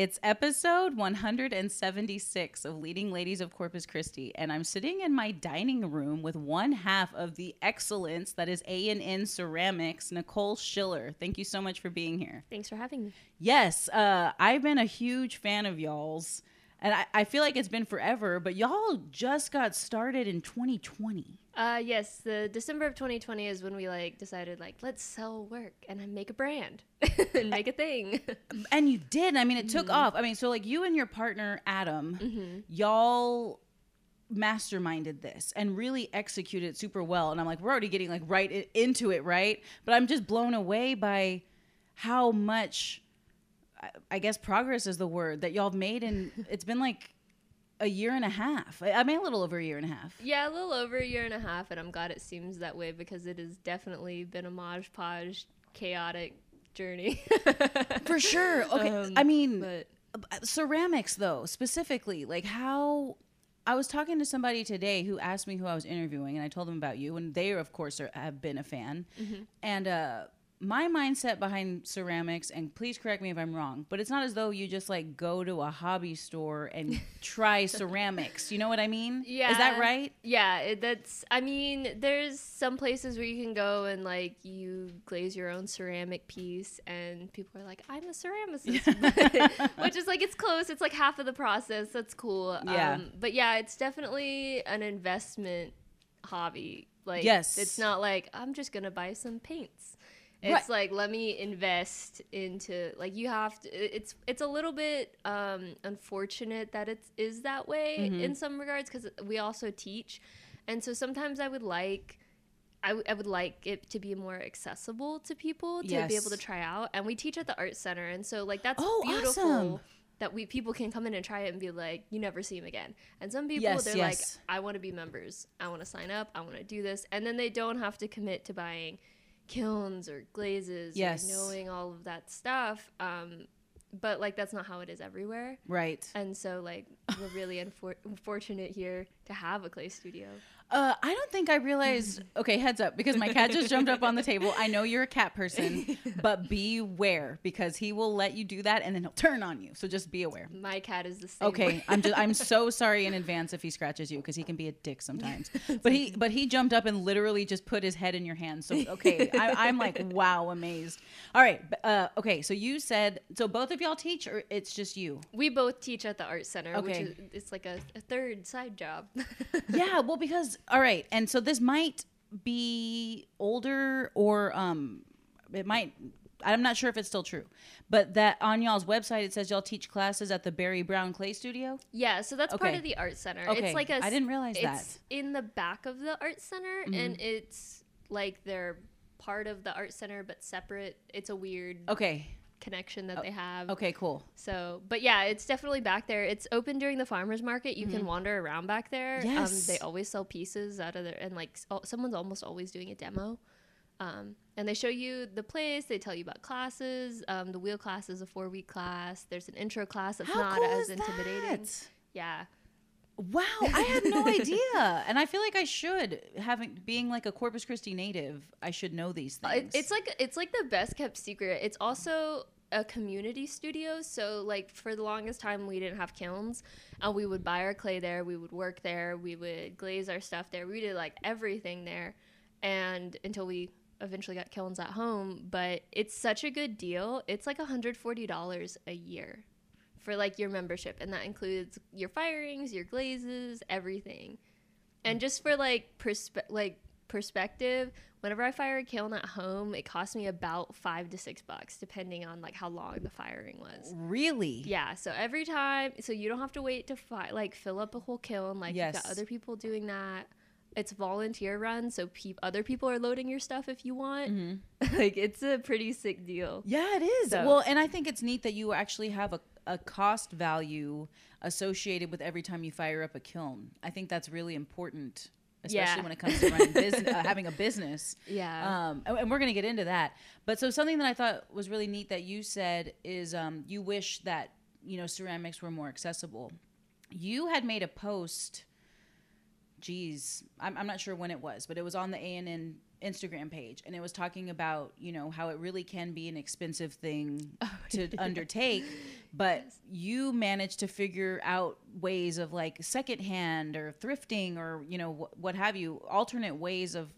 It's episode 176 of Leading Ladies of Corpus Christi, and I'm sitting in my dining room with one half of the excellence that is A&N Ceramics, Nicole Schiller. Thank you so much for being here. Thanks for having me. Yes, uh, I've been a huge fan of y'all's, and I, I feel like it's been forever, but y'all just got started in 2020. Uh, yes, the December of 2020 is when we like decided like let's sell work and make a brand and make a thing. And you did. I mean, it took off. I mean, so like you and your partner, Adam, y'all masterminded this and really executed it super well. And I'm like, we're already getting like right into it, right? But I'm just blown away by how much, I- guess, progress is the word that y'all made. And it's been like a year and a half. I mean, a little over a year and a half. yeah, a little over a year and a half, and I'm glad it seems that way because it has definitely been a modge podge, chaotic journey. For sure. Okay. Um, I mean, but Uh, ceramics though specifically like how i was talking to somebody today who asked me who i was interviewing and i told them about you and they of course are, have been a fan and uh my mindset behind ceramics and please correct me if i'm wrong but it's not as though you just like go to a hobby store and try ceramics you know what i mean yeah, is that right Yeah, it, that's. I mean, there's some places where you can go and like you glaze your own ceramic piece, and people are like, "I'm a ceramicist," which is like it's close. It's like half of the process. That's cool. Yeah. Um, but yeah, it's definitely an investment hobby. Like, Yes. it's not like I'm just gonna buy some paints. Right. It's like let me invest into like you have to. It's it's a little bit um, unfortunate that it is that way Mm-hmm. in some regards because we also teach, and so sometimes I would like. I, w- I would like it to be more accessible to people to be able to try out and we teach at the art center and so like that's Oh, beautiful awesome. that we people can come in and try it and be like you never see him again and some people Yes, they're yes. like i want to be members i want to sign up i want to do this and then they don't have to commit to buying kilns or glazes Yes. knowing all of that stuff um, but like that's not how it is everywhere. Right. And so like we're really unfor- fortunate here to have a clay studio Uh, I don't think I realized. Okay, heads up, because my cat just jumped up on the table. I know you're a cat person, but beware because he will let you do that and then he'll turn on you. So just be aware. my cat is the same Okay. I'm just I'm so sorry in advance if he scratches you because he can be a dick sometimes. But he but he jumped up and literally just put his head in your hand. So okay, I, I'm like wow, amazed. All right, uh, okay. So you said so both of y'all teach or it's just you? we both teach at the art center which Okay. is it's like a, a third side job yeah well because all right and so this might be older or um it might i'm not sure if it's still true but that on y'all's website it says y'all teach classes at the barry brown clay studio Yeah, so that's part of the art center. Okay, It's like a I didn't realize it's that. Mm-hmm. in the back of the art center and it's like they're part of the art center but separate. It's a weird okay connection that they have. okay cool So, but yeah, it's definitely back there. It's open during the farmers market. You can wander around back there. Um, Mm-hmm. Yes. they always sell pieces out of there, and like al- someone's almost always doing a demo. Um, and they show you the place. They tell you about classes. Um, the wheel class is a four week class. There's an intro class that's how not cool as intimidating. that? Yeah. Wow i had no idea and i feel like i should having being like a corpus christi native i should know these Uh, things It, it's like it's like the best kept secret. It's also a community studio. So like for the longest time we didn't have kilns, and we would buy our clay there. We would work there. We would glaze our stuff there. We did like everything there, and until we eventually got kilns at home. But it's such a good deal. It's like hundred forty dollars a year for like your membership, and that includes your firings, your glazes, everything. And just for like perspe- like perspective, whenever I fire a kiln at home, it costs me about five to six bucks, depending on like how long the firing was. really Yeah, so every time, so you don't have to wait to fi- like fill up a whole kiln. Like you've Yes. got other people doing that. It's volunteer run, so peop other people are loading your stuff if you want. Mm-hmm. like it's a pretty sick deal. Yeah, it is. So- Well, and I think it's neat that you actually have a, a cost value associated with every time you fire up a kiln. I think that's really important, especially Yeah. when it comes to running business, uh, having a business. Yeah. Um, and, we're going to get into that. But so something that I thought was really neat that you said is um, you wish that you know ceramics were more accessible. You had made a post. Geez, I'm, I'm not sure when it was, but it was on the A and N Instagram page, and it was talking about you know how it really can be an expensive thing to undertake but you managed to figure out ways of like secondhand or thrifting or you know wh- what have you alternate ways of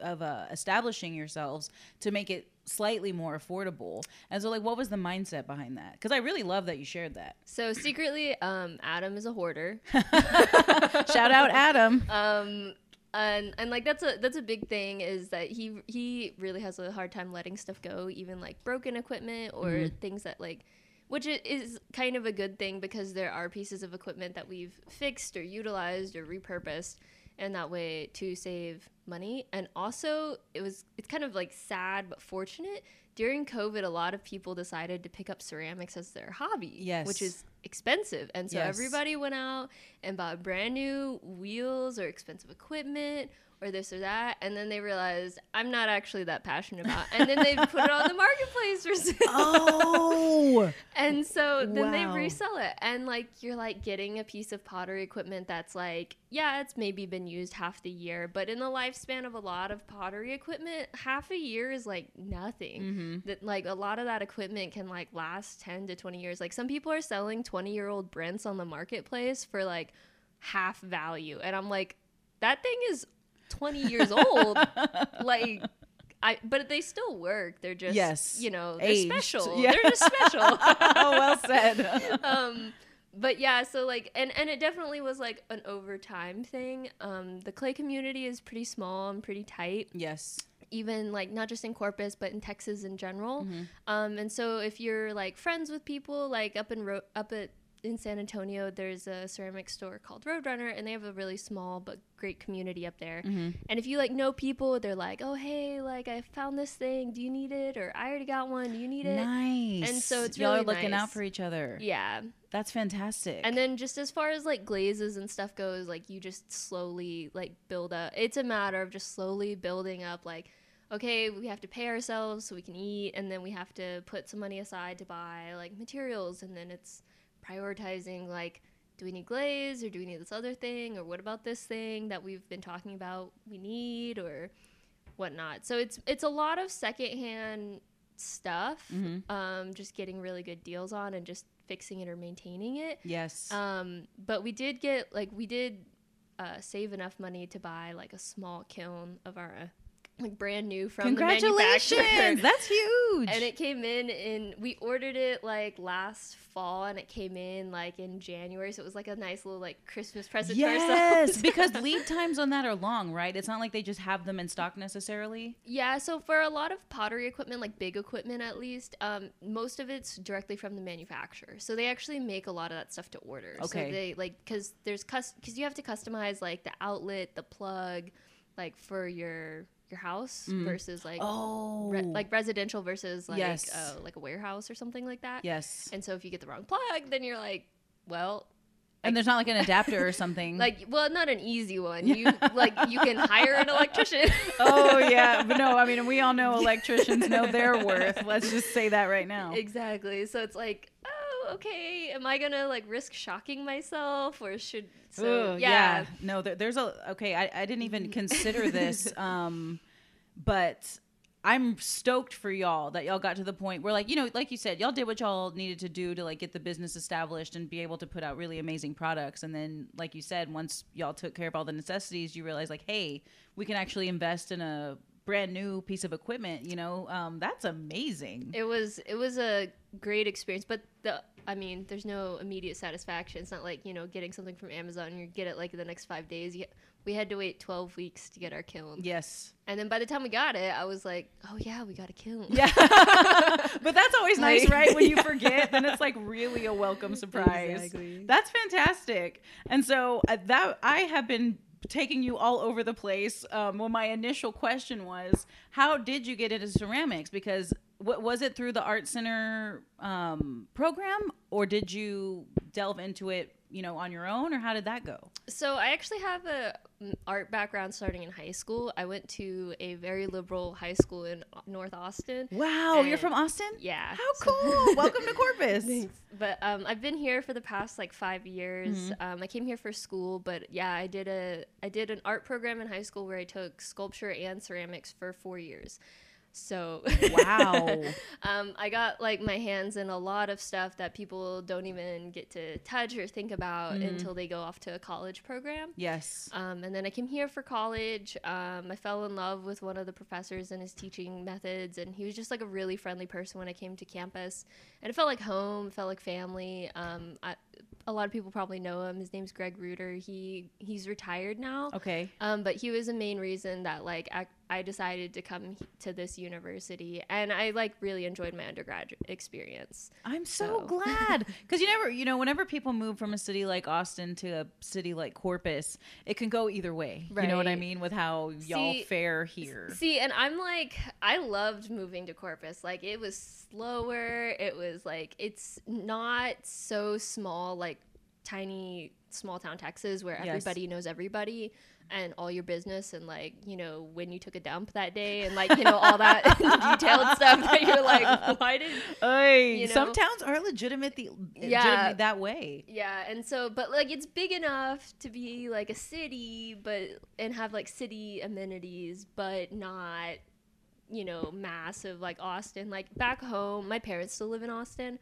of uh, establishing yourselves to make it slightly more affordable. And so like what was the mindset behind that? Because i really love that you shared that. So secretly, um, Adam is a hoarder. shout out adam. Um and and like that's a that's a big thing is that he he really has a hard time letting stuff go even like broken equipment or Mm-hmm. things that like which is kind of a good thing because there are pieces of equipment that we've fixed or utilized or repurposed and that way to save money and also it was it's kind of like sad but fortunate during covid a lot of people decided to pick up ceramics as their hobby Yes. which is expensive and so Yes. everybody went out and bought brand new wheels or expensive equipment or this or that and then they realized i'm not actually that passionate about it. and then they put it on the marketplace for sale oh and so then they resell it and like you're like getting a piece of pottery equipment that's like yeah it's maybe been used half the year but in the lifespan of a lot of pottery equipment half a year is like nothing Mm-hmm. that like a lot of that equipment can like last 10 to 20 years like some people are selling 20 year old Brents on the marketplace for like half value and i'm like that thing is 20 years old like I, but they still work. They're just, Yes. you know, they're Aged. special. Yeah. They're just special. oh well said um but yeah so like and and it definitely was like an overtime thing um the clay community is pretty small and pretty tight yes even like not just in corpus but in texas in general Mm-hmm. um and so if you're like friends with people like up in Ro- up at in San Antonio, there's a ceramic store called Roadrunner, and they have a really small but great community up there. Mm-hmm. And if you like know people, they're like, "Oh, hey, like I found this thing. Do you need it? Or I already got one. Do you need it?" nice And so it's y'all really are looking out for each other Yeah, that's fantastic and then just as far as like glazes and stuff goes, like you just slowly like build up. It's a matter of just slowly building up like okay, we have to pay ourselves so we can eat and then we have to put some money aside to buy like materials and then it's prioritizing like do we need glaze or do we need this other thing or what about this thing that we've been talking about we need or whatnot. So it's it's a lot of secondhand stuff, Mhm. um, just getting really good deals on and just fixing it or maintaining it. yes Um, but we did get like we did uh, save enough money to buy like a small kiln of our like brand new from the manufacturer. congratulations that's huge And it came in in we ordered it like last fall and it came in like in January, so it was like a nice little like Christmas present for Yes, ourselves. because lead times on that are long, right? It's not like they just have them in stock necessarily. Yeah, so for a lot of pottery equipment, like big equipment at least, um, most of it's directly from the manufacturer. So they actually make a lot of that stuff to order. Okay. So they like because there's because you have to customize like the outlet, the plug, like for your your house versus like Oh, re- like residential versus like Yes. uh, like a warehouse or something like that. yes. And so if you get the wrong plug, then you're like, well, And there's not like an adapter or something. like well, not an easy one. You like you can hire an electrician. oh yeah, but no, I mean we all know electricians know their worth. Let's just say that right now. Exactly. So it's like, oh, okay. Am I gonna like risk shocking myself, or should? So Ooh, yeah. No, there, there's a okay. I, I didn't even consider this, um, but I'm stoked for y'all that y'all got to the point where, like, you know, like you said, y'all did what y'all needed to do to like get the business established and be able to put out really amazing products. And then, like you said, once y'all took care of all the necessities, you realize like, hey, we can actually invest in a brand new piece of equipment. You know, um, that's amazing. It was it was a great experience, but the I mean, there's no immediate satisfaction. It's not like you know getting something from Amazon and you get it like the next five days. You, we had to wait 12 weeks to get our kiln, yes. and then by the time we got it, I was like, oh yeah, we got a kiln. Yeah. but that's always nice, Like- right? When you forget, then it's like really a welcome surprise. Exactly. That's fantastic. And so uh, that I have been taking you all over the place. Um, well, my initial question was, how did you get into ceramics? Because what was it through the art center um, program, or did you delve into it, you know, on your own, or how did that go? So I actually have a mm, art background starting in high school. I went to a very liberal high school in North Austin. Wow, you're from Austin. Yeah. How so- cool! Welcome to Corpus. But um, I've been here for the past like five years. Mm-hmm. Um, I came here for school, but yeah, I did a I did an art program in high school where I took sculpture and ceramics for four years. So Wow. um, I got like my hands in a lot of stuff that people don't even get to touch or think about Mhm. until they go off to a college program. yes. Um, and then I came here for college. Um, I fell in love with one of the professors and his teaching methods, and he was just like a really friendly person when I came to campus. And it felt like home, it felt like family. Um, I, a lot of people probably know him. His name's Greg Reuter. He he's retired now. Okay. Um, but he was a main reason that like I decided to come to this university, and I like really enjoyed my undergraduate experience. I'm so, So- glad because you never, you know, whenever people move from a city like Austin to a city like Corpus, it can go either way. You know what I mean with how y'all See- fare here. See, and I'm like, I loved moving to Corpus. Like, it was slower. It was like, it's not so small, like tiny small town Texas where Yes. everybody knows everybody and all your business and like you know when you took a dump that day and like you know all that detailed stuff that you're like why did Ay, you some towns are legitimate the, Yeah. legitimate that way. Yeah, and so but like it's big enough to be like a city, but and have like city amenities, but not you know massive like Austin. Like back home, my parents still live in Austin,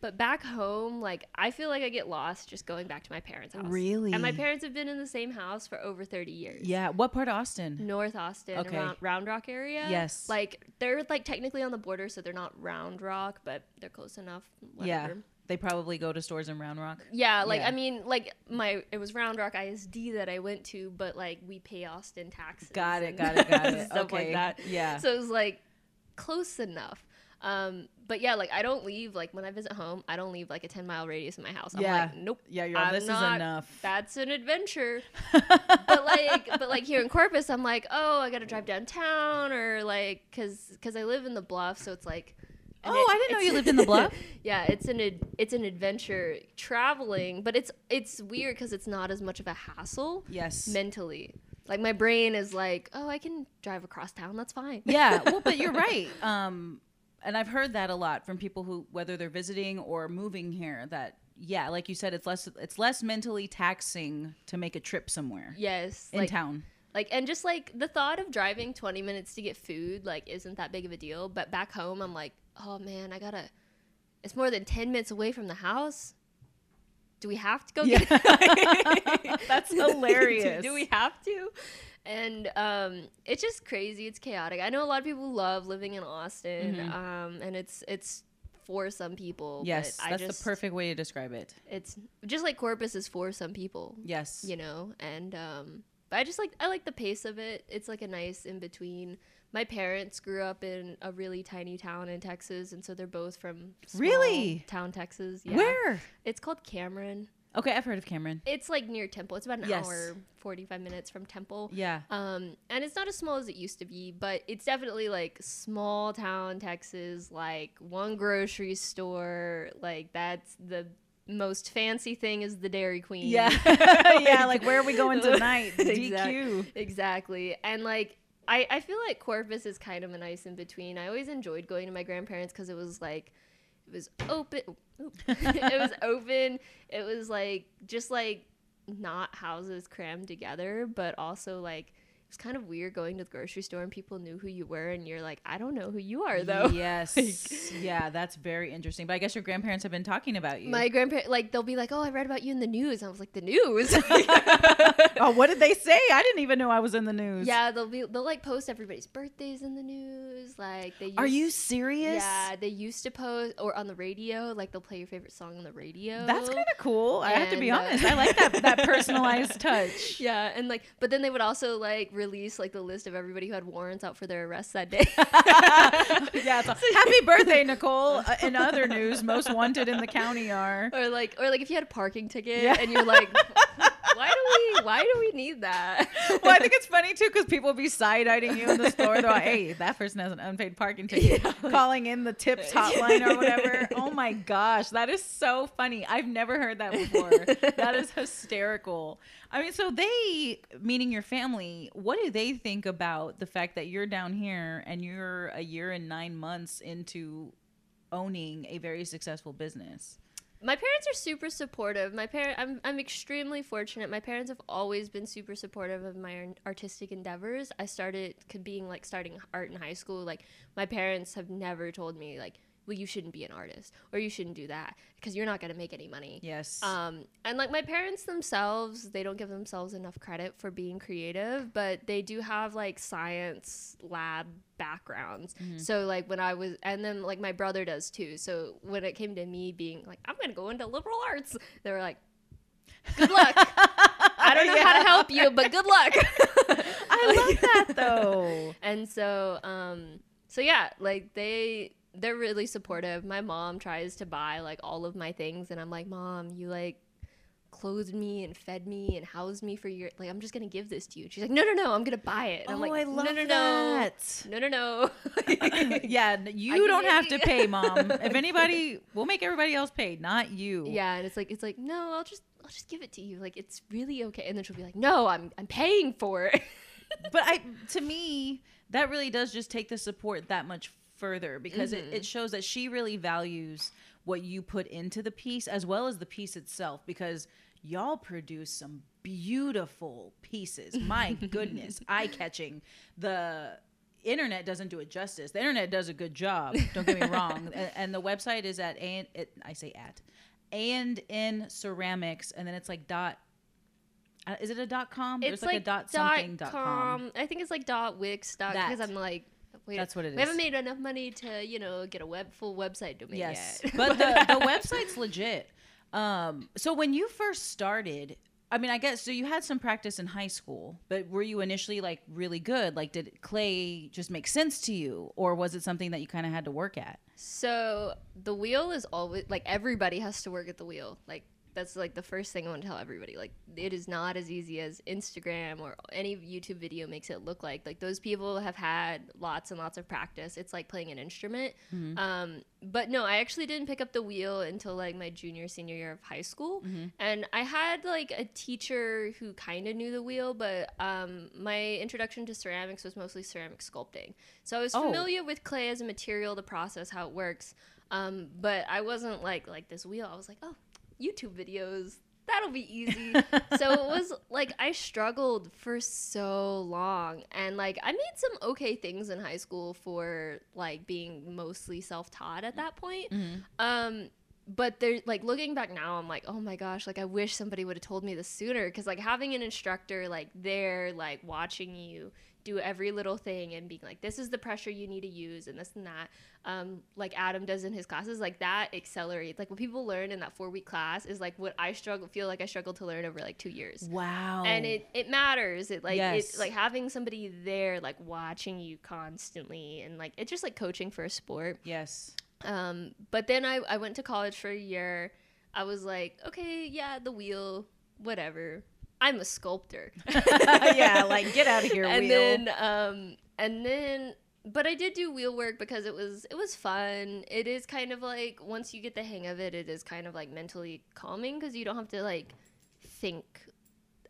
but back home, like I feel like I get lost just going back to my parents' house. Really? And my parents have been in the same house for over thirty years. Yeah. What part of Austin? North Austin, Okay. around Round Rock area. Yes. Like they're like technically on the border, so they're not Round Rock, but they're close enough. Yeah. They probably go to stores in Round Rock. Yeah, like Yeah. I mean, like my it was Round Rock ISD that I went to, but like we pay Austin taxes. Got it. Got it. Got it. stuff okay. like that. Yeah. So it was like close enough. Um, but yeah, like I don't leave like when I visit home, I don't leave like a ten mile radius of my house. I'm Yeah. like, nope. yeah. You're. I'm this is not- enough. That's an adventure. but like but like here in Corpus, I'm like, oh, I got to drive downtown or like cuz cuz I live in the bluff, so it's like Oh, I didn't know you lived in the Bluff. yeah, it's an ad- it's an adventure traveling, but it's it's weird cuz it's not as much of a hassle yes. mentally. Like my brain is like, "Oh, I can drive across town. That's fine." yeah well but you're right um and i've heard that a lot from people who whether they're visiting or moving here that yeah like you said it's less it's less mentally taxing to make a trip somewhere Yes, in like town like and just like the thought of driving 20 minutes to get food like isn't that big of a deal, but back home I'm like, "Oh man, I got to it's more than 10 minutes away from the house." Do we have to go Yeah. get That's do, hilarious. do we have to? And um, it's just crazy. It's chaotic. I know a lot of people love living in Austin, Mhm. um, and it's it's for some people. yes that's just, the perfect way to describe it It's just like Corpus is for some people, yes you know. And um, but I just like I like the pace of it. It's like a nice in between. My parents grew up in a really tiny town in Texas, and so they're both from Really? town Texas. Yeah. where It's called Cameron. Okay i've heard of cameron It's like near Temple. It's about an Yes. hour, forty five minutes from Temple. yeah Um, and it's not as small as it used to be, but it's definitely like small town Texas, like one grocery store. Like that's the most fancy thing is the Dairy Queen. yeah yeah like where are we going tonight dq Exactly. And like I, I feel like Corpus is kind of a nice in between. I always enjoyed going to my grandparents because it was like it was open it was open. It was like just like not houses crammed together, but also like it was kind of weird going to the grocery store and people knew who you were and you're like, I don't know who you are though. yes yeah that's very interesting but i guess your grandparents have been talking about you My grandparents like they'll be like, "Oh, I read about you in the news." I was like, "The news?" oh what did they say i didn't even know i was in the news Yeah, they'll be they'll like post everybody's birthdays in the news. Like they used, are you serious Yeah, they used to post or on the radio, like they'll play your favorite song on the radio. That's kind of cool. I have to be And, uh, honest. I like that that personalized touch. Yeah, and like but then they would also like release like the list of everybody who had warrants out for their arrests that day. yeah. It's a, Happy birthday, Nicole. Uh, in other news, most wanted in the county are. or like or like if you had a parking ticket Yeah. and you're like do we why do we need that? Well, I think it's funny too because people be side eyeing you in the store. They're like, "Hey, that person has an unpaid parking ticket." Yeah. Calling in the tips hotline or whatever. Oh my gosh, that is so funny. I've never heard that before. that is hysterical. I mean, so they, meaning your family, what do they think about the fact that you're down here and you're a year and nine months into owning a very successful business? My parents are super supportive. My parent, I'm, I'm extremely fortunate. My parents have always been super supportive of my artistic endeavors. I started being like starting art in high school. Like my parents have never told me like well, you shouldn't be an artist or you shouldn't do that because you're not going to make any money. Yes. Um, and like my parents themselves, they don't give themselves enough credit for being creative, but they do have like science lab backgrounds. Mm-hmm. So like when I was, and then like my brother does too. So when it came to me being like, I'm going to go into liberal arts, they were like, good luck. I don't know yeah. how to help you, but good luck. I love that though. and so, um, so yeah, like they they're really supportive. My mom tries to buy like all of my things, and I'm like, Mom, you like clothed me and fed me and housed me for your like I'm just gonna give this to you. She's like, no, no, no, I'm gonna buy it. And I'm oh, like, I love no, no, that. no, no, no, no. yeah, you don't have to pay, mom. if anybody, we'll make everybody else pay, not you. Yeah, and it's like it's like no, I'll just I'll just give it to you. Like it's really okay. And then she'll be like, no, I'm I'm paying for it. but I, to me, that really does just take the support that much further because mm-hmm. it, it shows that she really values what you put into the piece as well as the piece itself because y'all produce some beautiful pieces. My goodness, eye catching. The internet doesn't do it justice. The internet does a good job. Don't get me wrong. and, and, the website is at and it, I say at and in ceramics, and then it's like dot. Uh, is it a dot com? It's like, like, a dot, dot something dot com. com. I think it's like dot wix dot because I'm like we, That's what it is. We haven't made enough money to, you know, get a web full website domain yes. yet. but the, the website's legit. Um, so when you first started, I mean, I guess so. You had some practice in high school, but were you initially like really good? Like, did clay just make sense to you, or was it something that you kind of had to work at? So the wheel is always like everybody has to work at the wheel. Like that's like the first thing I want to tell everybody. Like it is not as easy as Instagram or any YouTube video makes it look like. Like those people have had lots and lots of practice. It's like playing an instrument. Mm-hmm. Um, but no, I actually didn't pick up the wheel until like my junior senior year of high school, mm-hmm. and I had like a teacher who kind of knew the wheel, but um, my introduction to ceramics was mostly ceramic sculpting. So I was oh. familiar with clay as a material, the process, how it works. Um, but I wasn't like like this wheel. I was like, oh, YouTube videos. That'll be easy. so it was like I struggled for so long and like I made some okay things in high school for like being mostly self-taught at that point. Mm-hmm. Um but they're like looking back now i'm like oh my gosh like i wish somebody would have told me this sooner because like having an instructor like there like watching you do every little thing and being like, this is the pressure you need to use and this and that. Um, like Adam does in his classes, like that accelerates. Like what people learn in that four week class is like what I struggle feel like I struggled to learn over like two years. Wow. And it it matters. It like yes. it like having somebody there like watching you constantly and like it's just like coaching for a sport. Yes. Um, but then I, I went to college for a year. I was like, okay, yeah, the wheel, whatever. I'm a sculptor. yeah, like get out of here, and wheel. then um and then but I did do wheel work because it was it was fun. It is kind of like once you get the hang of it, it is kind of like mentally calming because you don't have to like think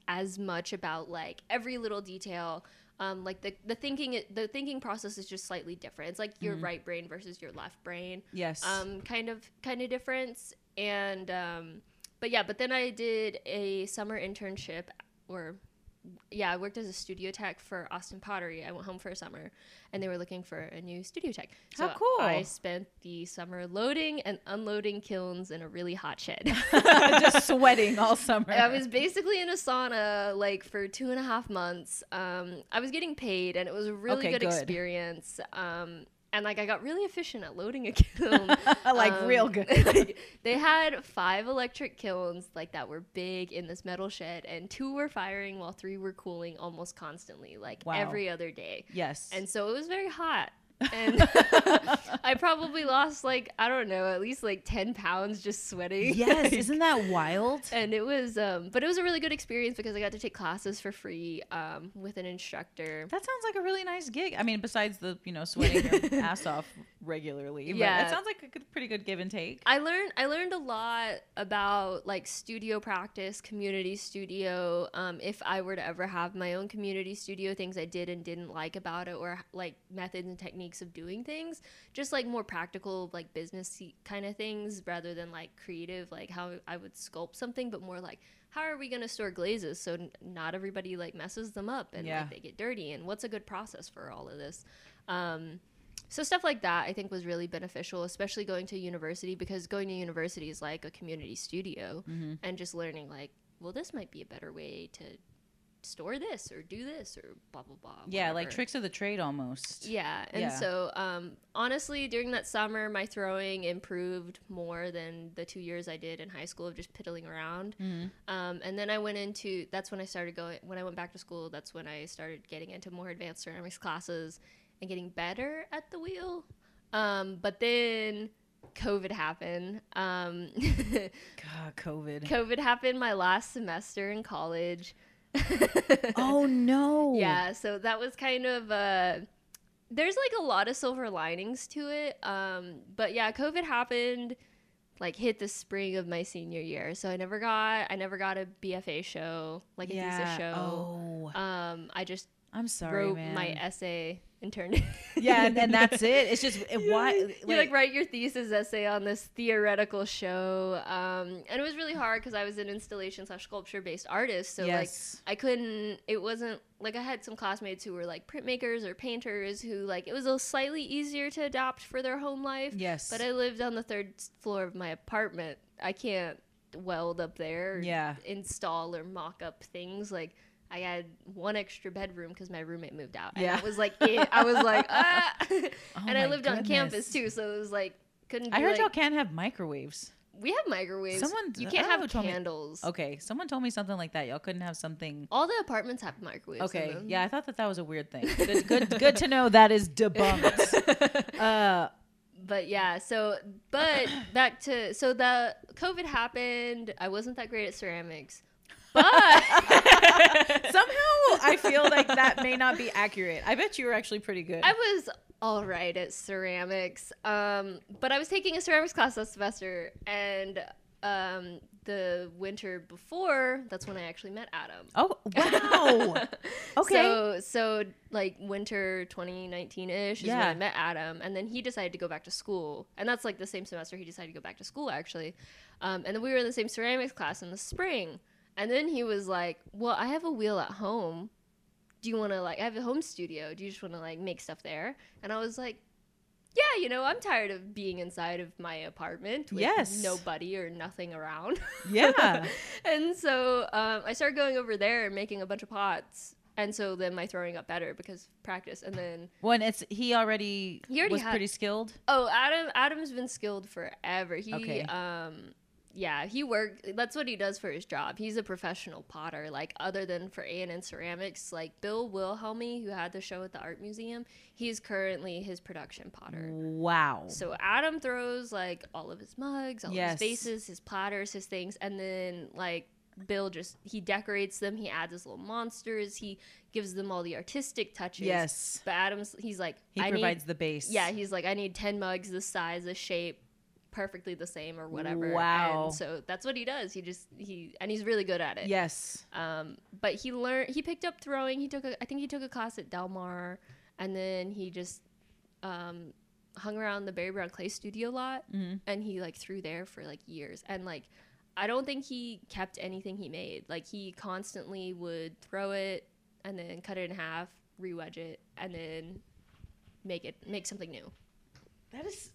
as much about like every little detail. Um, like the the thinking the thinking process is just slightly different. It's like your mm-hmm. right brain versus your left brain. Yes. Um, kind of kind of difference and um but yeah, but then I did a summer internship or yeah, I worked as a studio tech for Austin Pottery. I went home for a summer and they were looking for a new studio tech. So How cool. I spent the summer loading and unloading kilns in a really hot shed. Just sweating all summer. I was basically in a sauna like for two and a half months. Um, I was getting paid and it was a really okay, good, good, experience. Um, and like I got really efficient at loading a kiln. like um, real good. like, they had five electric kilns like that were big in this metal shed, and two were firing while three were cooling almost constantly, like wow. every other day. Yes. And so it was very hot and I probably lost like I don't know at least like ten pounds just sweating. Yes, isn't that wild? And it was, um, but it was a really good experience because I got to take classes for free um, with an instructor. That sounds like a really nice gig. I mean, besides the you know sweating your ass off regularly. But Yeah. it sounds like a good, pretty good give and take. I learned I learned a lot about like studio practice, community studio. Um, if I were to ever have my own community studio, things I did and didn't like about it, or like methods and techniques of doing things, just like more practical, like business kind of things, rather than like creative, like how I would sculpt something, but more like how are we gonna store glazes so n- not everybody like messes them up and Yeah. like they get dirty, and what's a good process for all of this. Um, so stuff like that I think was really beneficial, especially going to university because going to university is like a community studio Mm-hmm. and just learning like, well, this might be a better way to store this or do this or blah blah blah. Yeah, like tricks of the trade almost. Yeah, and Yeah. so um, honestly, during that summer, my throwing improved more than the two years I did in high school of just piddling around. Mhm. Um, and then I went into that's when I started going. When I went back to school, that's when I started getting into more advanced ceramics classes and getting better at the wheel. Um, but then COVID happened. Um, God, COVID. COVID happened my last semester in college. oh no. Yeah, so that was kind of uh there's like a lot of silver linings to it. Um but yeah, COVID happened like hit the spring of my senior year. So I never got I never got a BFA show, like a Yeah. thesis show. Oh, Um I just I'm sorry, wrote man. my essay and turned it yeah, and, and that's it. It's just it, why. you like write your thesis essay on this theoretical show um, and it was really hard because i was an installation slash sculpture based artist so yes. like i couldn't it wasn't like i had some classmates who were like printmakers or painters who like it was a slightly easier to adopt for their home life yes. but i lived on the third floor of my apartment i can't weld up there Yeah. install or mock up things like I had one extra bedroom because my roommate moved out. And Yeah. that was like it. I was like, ah. Oh and I my lived on campus too, so it was like couldn't. I heard like, y'all can't have microwaves. we have microwaves. Someone- you can't have who told me- candles. Okay, someone told me something like that. Y'all couldn't have something. All the apartments have microwaves. in Okay, them. yeah, I thought that that was a weird thing. Good, good, good to know that is debunked. Uh, But yeah, so but back to so the COVID happened. I wasn't that great at ceramics, but somehow I feel like that may not be accurate. I bet you were actually pretty good. I was all right at ceramics. Um, but I was taking a ceramics class last semester, and um, the winter before, that's when I actually met Adam. oh wow. Okay. So so like winter 2019 ish is when I met Adam, and then he decided to go back to school, and that's like the same semester he decided to go back to school actually, um, and then we were in the same ceramics class in the spring, and then he was like, "Well, I have a wheel at home. Do you want to like? I have a home studio. Do you just want to like make stuff there?" And I was like. Yeah, you know, I'm tired of being inside of my apartment with Yes. nobody or nothing around. yeah. and so um, I started going over there and making a bunch of pots. And so then my throwing got better because of practice. And then When it's he already, He already was had- pretty skilled. oh, Adam Adam's been skilled forever. He Okay. um yeah, he worked that's what he does for his job. He's a professional potter. Like other than for A and N ceramics, like Bill Wilhelmi, who had the show at the art museum, he's currently his production potter. Wow. So Adam throws like all of his mugs, all Yes. his vases, his platters, his things, and then like Bill just he decorates them. He adds his little monsters. He gives them all the artistic touches. yes. But Adam's he's like He I provides Need, the base. yeah, he's like I need ten mugs, this size, this shape, perfectly the same or whatever. Wow. And so that's what he does. He just he and he's really good at it. Yes. Um, but he learned. He picked up throwing. He took. A, I think he took a class at Del Mar, and then he just um, hung around the Barry Brown Clay Studio a lot, Mhm. and he like threw there for like years. And like, I don't think he kept anything he made. Like he constantly would throw it and then cut it in half, re-wedge it, and then make it make something new. That is.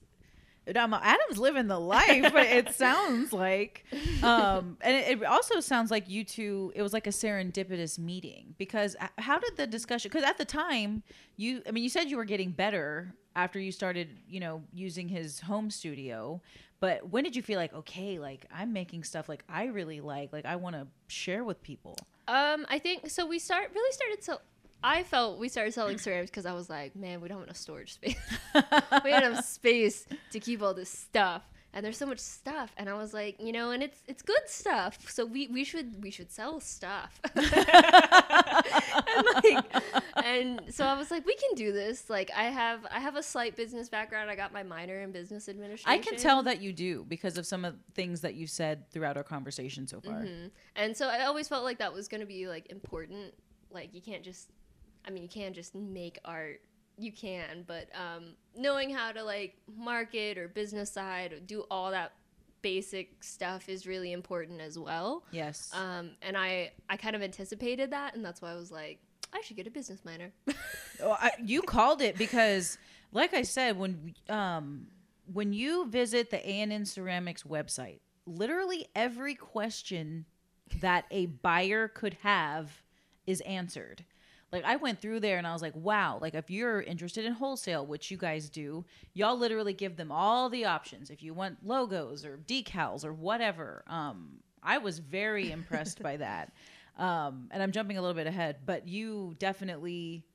Adam's living the life. but it sounds like, um, and it, it also sounds like you two. It was like a serendipitous meeting because how did the discussion? Because at the time, you, I mean, you said you were getting better after you started, you know, using his home studio. But when did you feel like, okay, like I'm making stuff like I really like, like I want to share with people? Um, I think so. We start really started so. I felt we started selling ceramics because I was like, man, we don't have enough storage space. we had enough space to keep all this stuff. and there's so much stuff and i was like you know and it's it's good stuff so we we should we should sell stuff and like and so i was like we can do this like i have i have a slight business background i got my minor in business administration I can tell that you do because of some of the things that you said throughout our conversation so far. Mm-hmm. and so i always felt like that was going to be like important like you can't just i mean you can't just make art you can but um knowing how to like market or business side or do all that basic stuff is really important as well Yes. um and i i kind of anticipated that and that's why i was like i should get a business minor Oh, I, you called it because, like I said, when um, when you visit the ANN Ceramics website, literally every question that a buyer could have is answered. Like I went through there and I was like, wow, like if you're interested in wholesale, which you guys do, y'all literally give them all the options. If you want logos or decals or whatever. Um, I was very impressed by that. Um, and I'm jumping a little bit ahead, but you definitely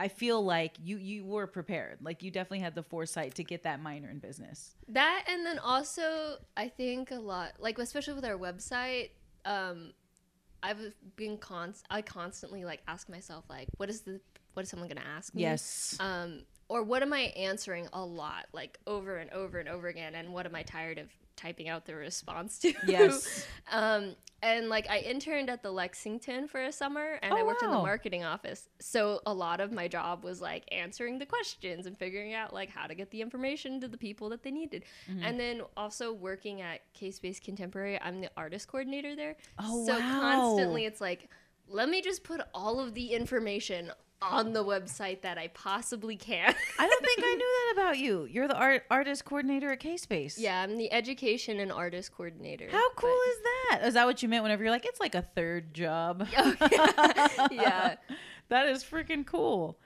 I feel like you you were prepared. Like you definitely had the foresight to get that minor in business. that and then also i think a lot like especially with our website um i've been const i constantly like ask myself like what is the what is someone gonna ask me Yes. um or what am i answering a lot like over and over and over again and what am i tired of typing out the response to Yes. um and like i interned at the lexington for a summer and Oh, i worked in the marketing office so a lot of my job was like answering the questions and figuring out like how to get the information to the people that they needed Mm-hmm. and then also working at k-space contemporary i'm the artist coordinator there Oh, so wow. constantly it's like let me just put all of the information on the website that I possibly can. I don't think I knew that about you. You're the art artist coordinator at K Space. yeah, I'm the education and artist coordinator. How cool but- is that? Is that what you meant whenever you're like, it's like a third job? Oh, yeah. yeah. that is freaking cool.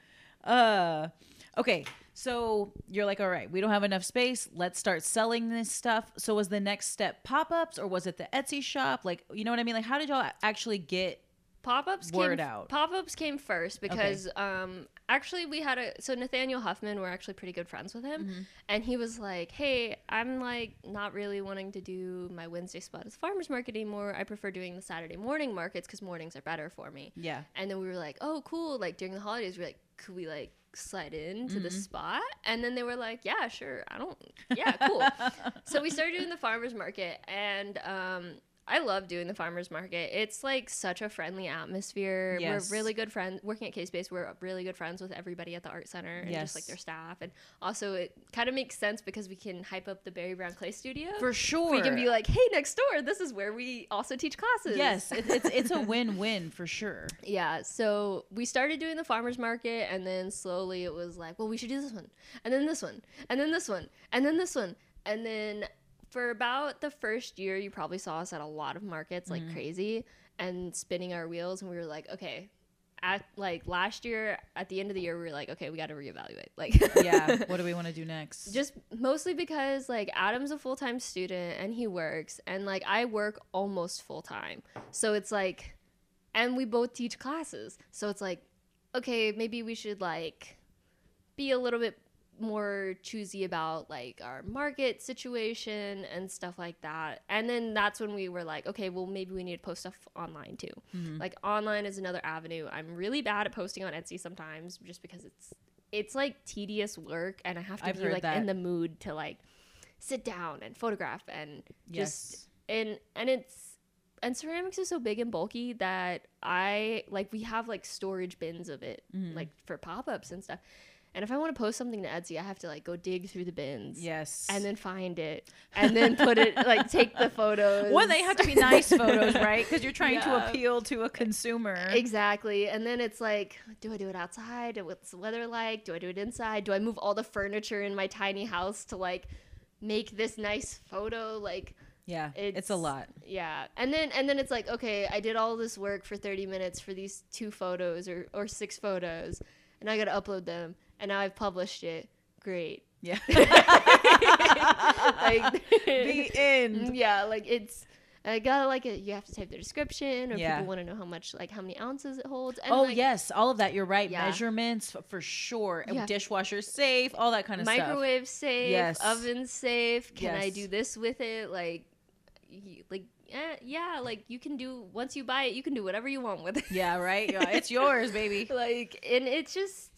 Uh okay, so you're like, all right, we don't have enough space. Let's start selling this stuff. So was the next step pop-ups or was it the Etsy shop? Like, you know what I mean? Like how did y'all actually get Pop-ups Word came, out. Pop-ups came first because um actually we had a so Nathaniel Huffman we're actually pretty good friends with him Mm-hmm. and he was like, "Hey, I'm like not really wanting to do my Wednesday spot as farmers market anymore. I prefer doing the Saturday morning markets cuz mornings are better for me." Yeah. And then we were like, "Oh, cool. Like during the holidays, we are like, could we like slide into Mm-hmm. the spot?" And then they were like, "Yeah, sure. I don't Yeah, cool." so we started doing the farmers market and um I love doing the farmers market. It's like such a friendly atmosphere. Yes. We're really good friends. Working at K Space, we're really good friends with everybody at the art center and just like their staff. And also, it kind of makes sense because we can hype up the Barry Brown Clay Studio. For sure. we can be like, "Hey, next door, this is where we also teach classes." Yes, it, it's it's a win-win for sure. Yeah, so we started doing the farmers market, and then slowly it was like, well, we should do this one, and then this one, and then this one, and then this one, and then for about the first year, you probably saw us at a lot of markets like mm-hmm. crazy and spinning our wheels, and we were like, okay. At like last year, at the end of the year, we were like, okay, we got to reevaluate. Like, Yeah. what do we want to do next? just mostly because like Adam's a full time student and he works, and like I work almost full time. So it's like, and we both teach classes. So it's like, okay, maybe we should like be a little bit more choosy about like our market situation and stuff like that. And then that's when we were like, okay, well, maybe we need to post stuff online too. Mm-hmm. Like online is another avenue. I'm really bad at posting on Etsy sometimes just because it's it's like tedious work and I have to I've be like that. in the mood to like sit down and photograph and just and and it's and ceramics is so big and bulky that I like we have like storage bins of it Mm-hmm. like for pop-ups and stuff. And if I want to post something to Etsy, I have to like go dig through the bins. Yes. And then find it and then put it like take the photos. well, they have to be nice photos, right? Because you're trying to appeal to a consumer. Exactly. And then it's like, do I do it outside? What's the weather like? Do I do it inside? Do I move all the furniture in my tiny house to like make this nice photo? Like Yeah, it's, a lot. Yeah. And then and then it's like, okay, I did all this work for 30 minutes for these two photos or or six photos and I got to upload them and now I've published it. Great. Yeah. like the end. yeah, like it's I got like a, you have to type the description, or Yeah. people want to know how much, like how many ounces it holds. And oh like, yes, all of that. You're right. Yeah. Measurements for sure. Yeah. Dishwasher safe, all that kind of stuff. microwave safe, Yes. oven safe. Can I do this with it? Like, like eh, yeah, like you can do once you buy it, you can do whatever you want with it. Yeah, right. Yeah, it's yours, baby. like, and it's just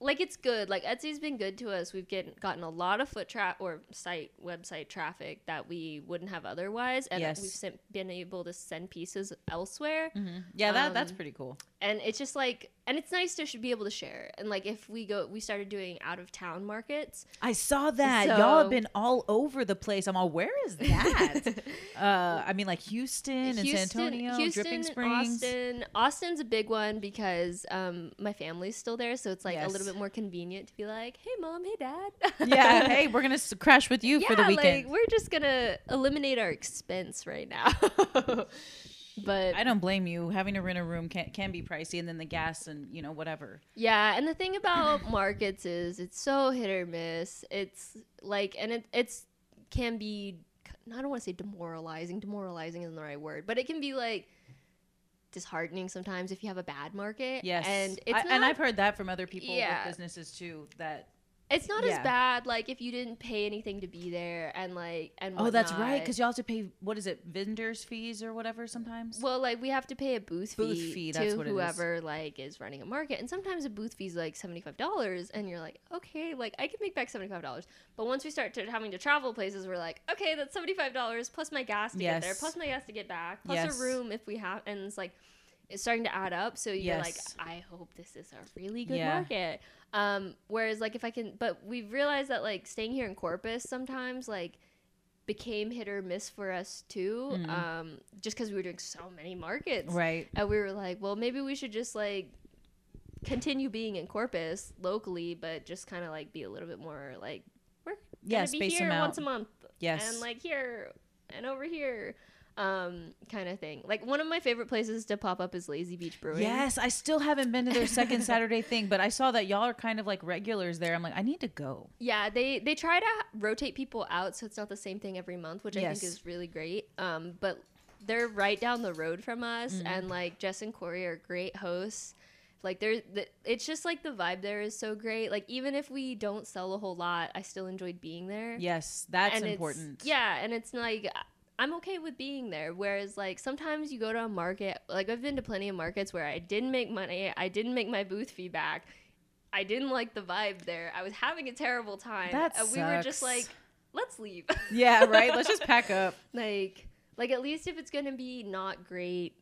like it's good. Like Etsy's been good to us. We've get, gotten a lot of foot trap or site website traffic that we wouldn't have otherwise, and Yes. we've sent, been able to send pieces elsewhere. Mhm. Yeah, that that's Um, pretty cool. And it's just like and it's nice to be able to share and like if we go we started doing out of town markets I saw that. Y'all have been all over the place. I'm all, where is that? uh, I mean, like Houston and San Antonio, Dripping Springs. Austin. Austin's a big one because um, my family's still there, so it's like a little bit more convenient to be like, "Hey, mom, hey, dad." yeah, hey, we're gonna crash with you for the weekend. Like, we're just gonna eliminate our expense right now. But I don't blame you. Having to rent a room can can be pricey, and then the gas and you know whatever. Yeah, and the thing about markets is it's so hit or miss. It's like, and it it's can be. I don't want to say demoralizing. Demoralizing isn't the right word, but it can be like disheartening sometimes if you have a bad market. Yes, and it's I, not, and I've heard that from other people Yeah. with businesses too. That it's not as bad like if you didn't pay anything to be there and like and oh, that's right, because you have to pay what is it, vendors fees or whatever sometimes. Well, like we have to pay a booth, Booth fee, fee, to that's what it is. whoever like is running a market, and sometimes a booth fee is like seventy five dollars, and you're like, okay, like I can make back seventy five dollars. But once we start to having to travel places, we're like, okay, that's seventy five dollars plus my gas to get there, plus my gas to get back, plus Yes. a room if we have, and it's like it's starting to add up. So you're Yes. like, I hope this is a really good Yeah. market. Um, whereas like if I can, but we've realized that like staying here in Corpus sometimes like became hit or miss for us too. Mhm. Um, just because we were doing so many markets, right. and we were like, well, maybe we should just like continue being in Corpus locally, but just kind of like be a little bit more like we're Yeah, gonna be here once a month, Yes. and like here and over here, um, kind of thing. Like one of my favorite places to pop up is Lazy Beach Brewing. Yes, I still haven't been to their second Saturday thing, but I saw that y'all are kind of like regulars there. I'm like, I need to go. Yeah, they they try to rotate people out so it's not the same thing every month, which I think is really great. Um, but they're right down the road from us, Mm-hmm. and like Jess and Corey are great hosts. Like they're, the, it's just like the vibe there is so great. Like even if we don't sell a whole lot, I still enjoyed being there. Yes, that's and important. Yeah, and it's like I'm okay with being there. Whereas like sometimes you go to a market, like I've been to plenty of markets where I didn't make money, I didn't make my booth fee back. I didn't like the vibe there. I was having a terrible time. That and we were just like, let's leave. Yeah, right. Let's just pack up. like like at least if it's gonna be not great,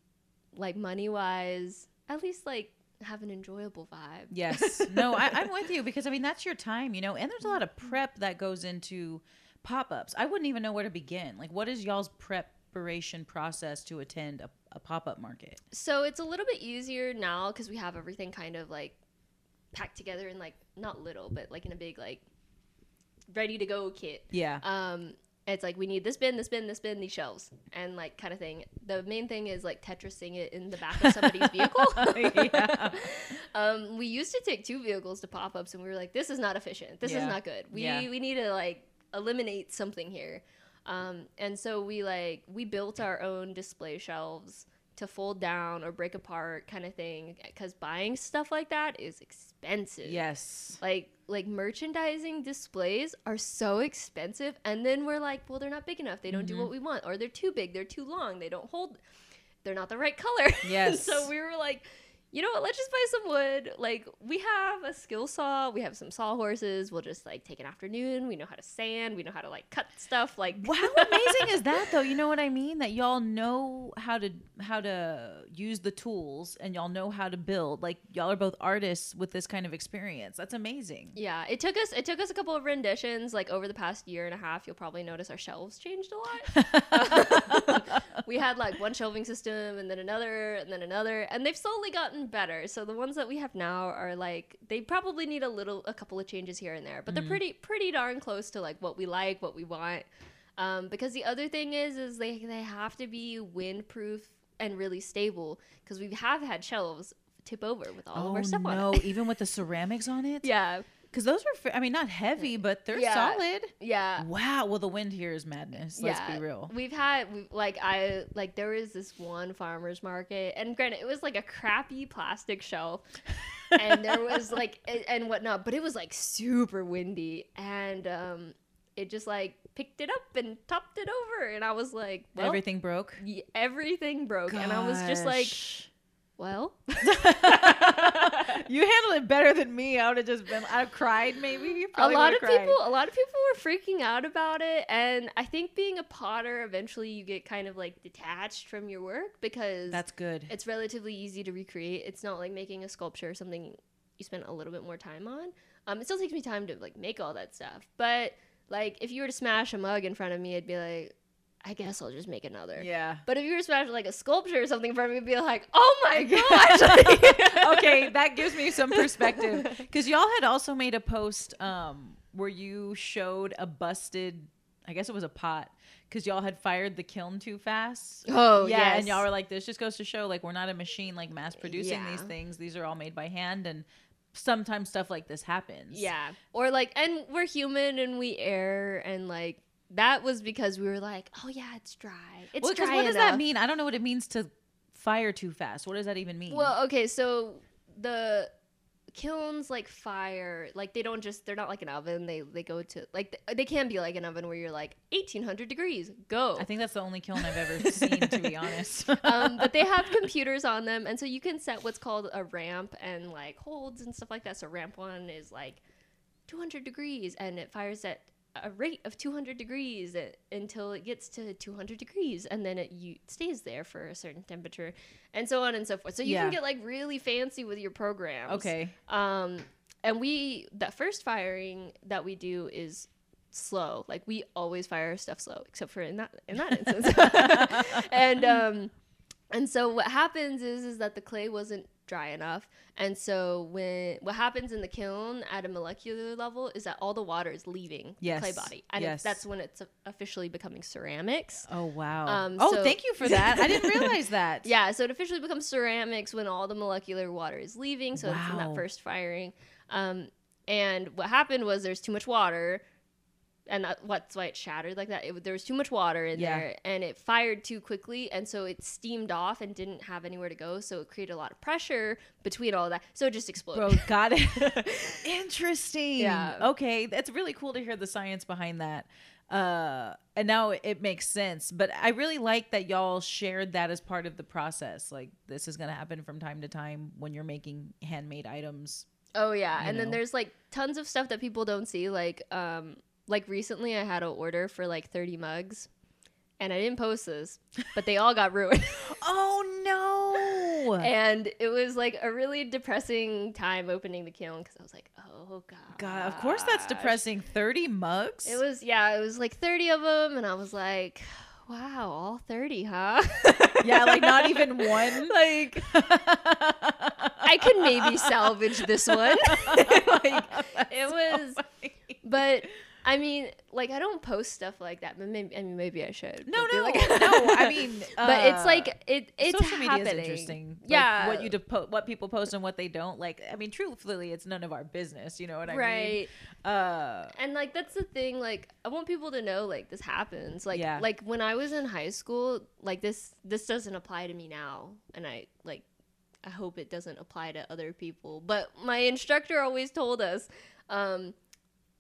like money wise, at least like have an enjoyable vibe. Yes. No, I, I'm with you because I mean that's your time, you know, and there's a lot of prep that goes into pop ups. I wouldn't even know where to begin. Like, what is y'all's preparation process to attend a, a pop up market? So it's a little bit easier now because we have everything kind of like packed together in like not little, but like in a big like ready to go kit. Yeah. Um, it's like we need this bin, this bin, this bin, these shelves, and like kind of thing. The main thing is like Tetrising it in the back of somebody's vehicle. Yeah. um, we used to take two vehicles to pop ups, and we were like, "This is not efficient. This Yeah. is not good. We Yeah. we need to like eliminate something here." Um, and so we like we built our own display shelves to fold down or break apart, kind of thing. Because buying stuff like that is expensive yes. like like merchandising displays are so expensive and then we're like well they're not big enough they don't do Mm-hmm. what we want or they're too big they're too long they don't hold they're not the right color Yes. so we were like you know what let's just buy some wood like we have a skill saw we have some saw horses, we'll just like take an afternoon we know how to sand we know how to like cut stuff like how amazing is that though? You know what I mean? That y'all know how to how to use the tools and y'all know how to build. Like y'all are both artists with this kind of experience. That's amazing. Yeah, it took us it took us a couple of renditions like over the past year and a half. You'll probably notice our shelves changed a lot. we had like one shelving system and then another and then another and they've slowly gotten better. So the ones that we have now are like they probably need a little a couple of changes here and there, but they're pretty pretty darn close to like what we like, what we want. Um, because the other thing is is they they have to be windproof and really stable because we have had shelves tip over with all of oh our stuff on no, even with the ceramics on it? Yeah, Because those were, I mean, not heavy, but they're Yeah. solid. Yeah. Wow. Well, the wind here is madness. Let's be real. We've had we like I like there was this one farmers market, and granted, it was like a crappy plastic shelf, and there was like and whatnot, but it was like super windy, and um, it just like picked it up and topped it over, and I was like, well, Everything broke. everything broke, and I was just like, Gosh. Well, you handled it better than me. I would have just been—I've cried maybe. a lot of cried. people a lot of people were freaking out about it and i think being a potter eventually you get kind of like detached from your work because That's good. it's relatively easy to recreate it's not like making a sculpture or something you spend a little bit more time on um, it still takes me time to like make all that stuff but like if you were to smash a mug in front of me i'd be like i guess i'll just make another Yeah. but if you were to smash like a sculpture or something of me be like oh my gosh okay, that gives me some perspective because y'all had also made a post um, where you showed a busted, I guess it was a pot, because y'all had fired the kiln too fast. Oh, yeah, and y'all were like, "This just goes to show, like, we're not a machine, like mass producing these things. These are all made by hand, and sometimes stuff like this happens." Yeah. Or like and we're human and we err and like that was because we were like, Oh yeah, it's dry. It's Well, dry what does that mean? I don't know what it means to fire too fast. What does that even mean? Well, okay, so the kilns like fire like they don't just they're not like an oven they they go to like th- they can be like an oven where you're like 1800 degrees go I think that's the only kiln I've ever seen, to be honest. um, but they have computers on them, and so you can set what's called a ramp and like holds and stuff like that. So ramp one is like 200 degrees, and it fires at a rate of 200 degrees uh, until it gets to 200 degrees, and then it you, stays there for a certain temperature, and so on and so forth. So you Yeah. can get like really fancy with your programs. okay. Um, and we that first firing that we do is slow. Like we always fire stuff slow, except for in that in that instance. and um, and so what happens is is that the clay wasn't dry enough, and so when what happens in the kiln at a molecular level is that all the water is leaving Yes. the clay body, and Yes. that's when it's officially becoming ceramics. Oh wow. Um, oh, so- thank you for that. I didn't realize that. Yeah, so it officially becomes ceramics when all the molecular water is leaving. So it's in that first firing. Um, and what happened was there's too much water, and that, that's why it shattered like that. It, there was too much water in Yeah. there, and it fired too quickly, and so it steamed off and didn't have anywhere to go. So it created a lot of pressure between all that. So it just exploded. Bro, got it. Interesting. Yeah. Okay, that's really cool to hear the science behind that. Uh, and now it makes sense. But I really like that y'all shared that as part of the process. Like this is gonna happen from time to time when you're making handmade items. Oh yeah, and then there's like tons of stuff that people don't see. Like um, like recently I had an order for like 30 mugs, and I didn't post this, but they all got ruined. Oh no! and it was like a really depressing time opening the kiln because I was like, oh god, God, of course that's depressing. Thirty mugs. It was yeah, it was like 30 of them, and I was like, wow, all 30, huh? yeah, like not even one. like I could maybe salvage this one. like it was, but I mean, like I don't post stuff like that, but maybe I mean maybe I should. No, no, like- no. I mean, but it's uh, like it. It's social media happening. is interesting. Like, yeah, what you depo- what people post and what they don't. Like, I mean, truthfully, it's none of our business. You know what I mean? right. Uh, and like that's the thing like i want people to know like this happens like Yeah. like when i was in high school like this this doesn't apply to me now and i like i hope it doesn't apply to other people but my instructor always told us um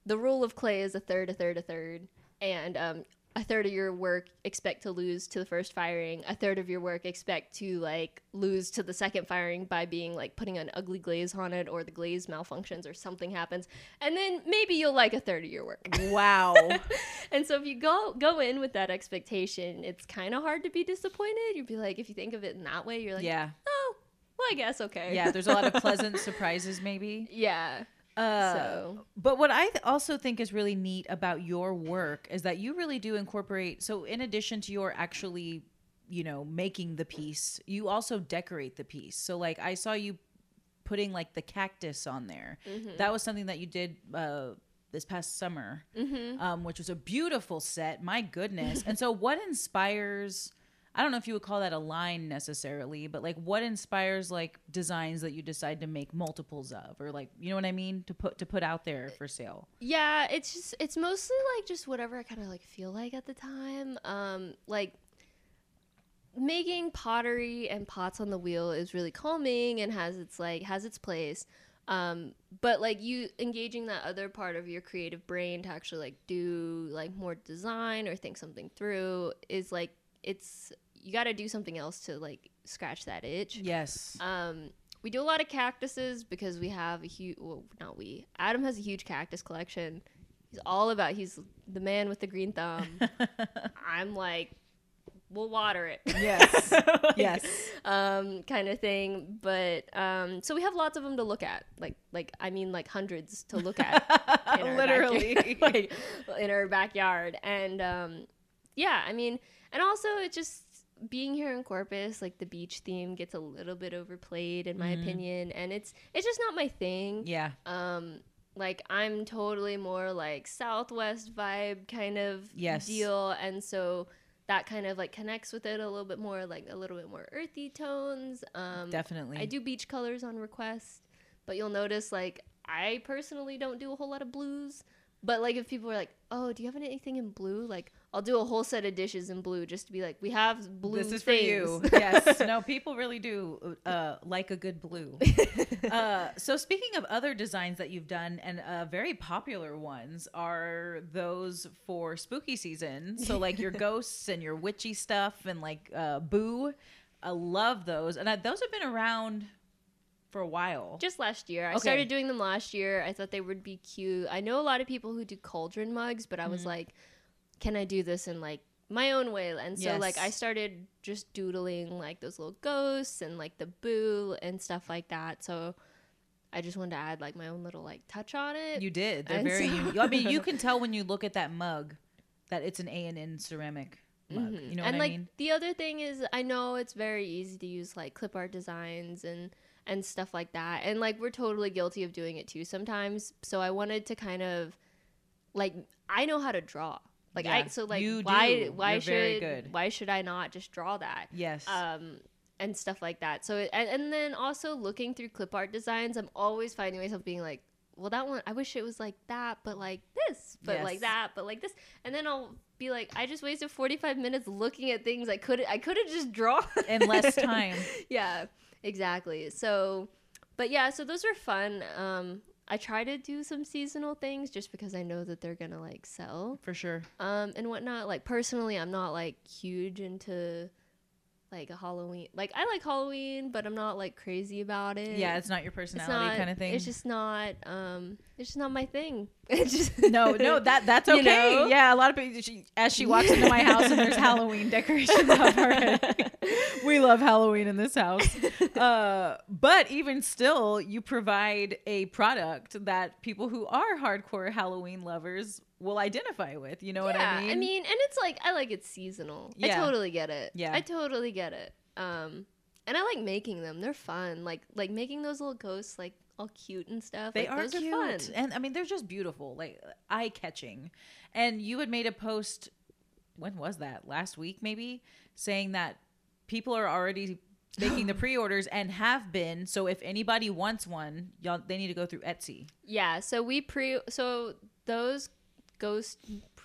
the rule of clay is a third a third a third and um a third of your work expect to lose to the first firing a third of your work expect to like lose to the second firing by being like putting an ugly glaze on it or the glaze malfunctions or something happens and then maybe you'll like a third of your work wow. and so if you go go in with that expectation it's kind of hard to be disappointed you'd be like if you think of it in that way you're like yeah. oh well i guess okay Yeah. There's a lot of pleasant surprises, maybe. yeah Uh, so But what I th- also think is really neat about your work is that you really do incorporate. So, in addition to your actually, you know, making the piece, you also decorate the piece. So, like, I saw you putting like the cactus on there. That was something that you did uh, this past summer, um, which was a beautiful set. My goodness. and so, what inspires? I don't know if you would call that a line necessarily, but like what inspires like designs that you decide to make multiples of or like you know what I mean to put to put out there for sale. Yeah, it's just it's mostly like just whatever I kind of like feel like at the time. Um like making pottery and pots on the wheel is really calming and has its like has its place. Um, but like you engaging that other part of your creative brain to actually like do like more design or think something through is like it's you got to do something else to like scratch that itch. Yes. Um, we do a lot of cactuses because we have a huge. Well, not we. Adam has a huge cactus collection. He's all about. He's the man with the green thumb. I'm like, we'll water it. Yes. Like, yes. Um, kind of thing. But um, so we have lots of them to look at. Like, like I mean, like hundreds to look at. Literally. like, in our backyard, and um, yeah, I mean, and also it just being here in Corpus, like the beach theme gets a little bit overplayed in my Mhm. opinion, and it's it's just not my thing. Yeah. Um, like I'm totally more like Southwest vibe kind of Yes. deal, and so that kind of like connects with it a little bit more, like a little bit more earthy tones. Um, Definitely. I do beach colors on request, but you'll notice like I personally don't do a whole lot of blues. But like if people are like, "Oh, do you have anything in blue?" Like I'll do a whole set of dishes in blue just to be like, "We have blue." This is for you. yes. No, people really do uh, like a good blue. uh, so, speaking of other designs that you've done, and uh, very popular ones are those for spooky season. So, like your ghosts and your witchy stuff, and like uh, Boo. I love those, and uh, those have been around for a while. Just last year. I Okay. started doing them last year. I thought they would be cute. I know a lot of people who do cauldron mugs, but I was Mm-hmm. like, can I do this in like my own way? And so like I started just doodling like those little ghosts and like the boo and stuff like that. So I just wanted to add like my own little like touch on it. You did. They're And very. so- I mean, you can tell when you look at that mug that it's an A and N ceramic mug. Mhm. You know and what like I mean? the other thing is I know it's very easy to use like clip art designs and and stuff like that. And like we're totally guilty of doing it too sometimes. So I wanted to kind of like I know how to draw. Like I so like you why do. why You're should why should I not just draw that? Yes. Um and stuff like that. So it, and, and then also looking through clip art designs, I'm always finding myself being like, well, that one I wish it was like that, but like this, but like that, but like this, and then I'll be like, I just wasted 45 minutes looking at things I could I could have just drawn In less time. yeah, exactly. So, but yeah, so those are fun. Um, I try to do some seasonal things just because I know that they're gonna like sell For sure. um and whatnot like personally i'm not like huge into like a halloween like i like halloween but i'm not like crazy about it Yeah, it's not your personality not kind of thing. it's just not um it's just not my thing it's just no, no, that that's You okay. know? Yeah, a lot of people. She, as she walks into my house and there's Halloween decorations up already. we love Halloween in this house. Uh, but even still, you provide a product that people who are hardcore Halloween lovers will identify with. You know what I mean? I mean, and it's like I like it seasonal. I totally get it. Yeah. I totally get it. Um, and I like making them. They're fun. Like like making those little ghosts like all cute and stuff. They like, are cute, are fun. and I mean they're just beautiful, like eye catching. And you had made a post. When was that? Last week, maybe, saying that people are already making the pre-orders and have been. So if anybody wants one, y'all they need to go through Etsy. Yeah, so we pre so those ghost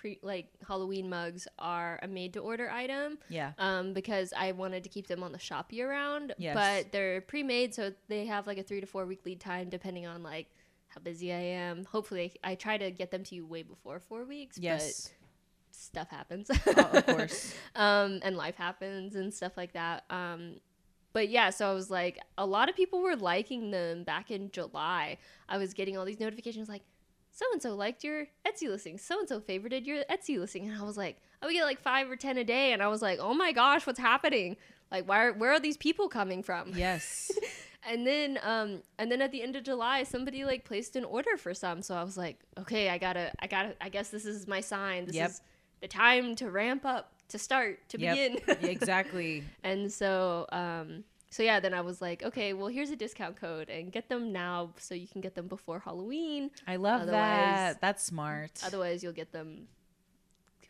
pre like Halloween mugs are a made to order item Yeah, um because I wanted to keep them on the shop year round, Yes. but they're pre-made so they have like a 3 to 4 week lead time depending on like how busy I am. Hopefully I try to get them to you way before 4 weeks, yes, but stuff happens. Oh, of course. um, and life happens and stuff like that. Um, but yeah, so I was like, a lot of people were liking them back in July. I was getting all these notifications like, so and so liked your Etsy listing, so and so favorited your Etsy listing, and I was like, I would get like five or ten a day, and I was like, oh my gosh, what's happening? Like, why? Are, where are these people coming from? yes, And then, um, and then at the end of July, somebody like placed an order for some. So I was like, okay, I gotta, I gotta, I guess this is my sign. This Yep. is the time to ramp up, to start, to Yep. begin. exactly. and so, um, so yeah, then I was like, okay, well, here's a discount code, and get them now so you can get them before Halloween. I love Otherwise- that. That's smart. Otherwise, you'll get them.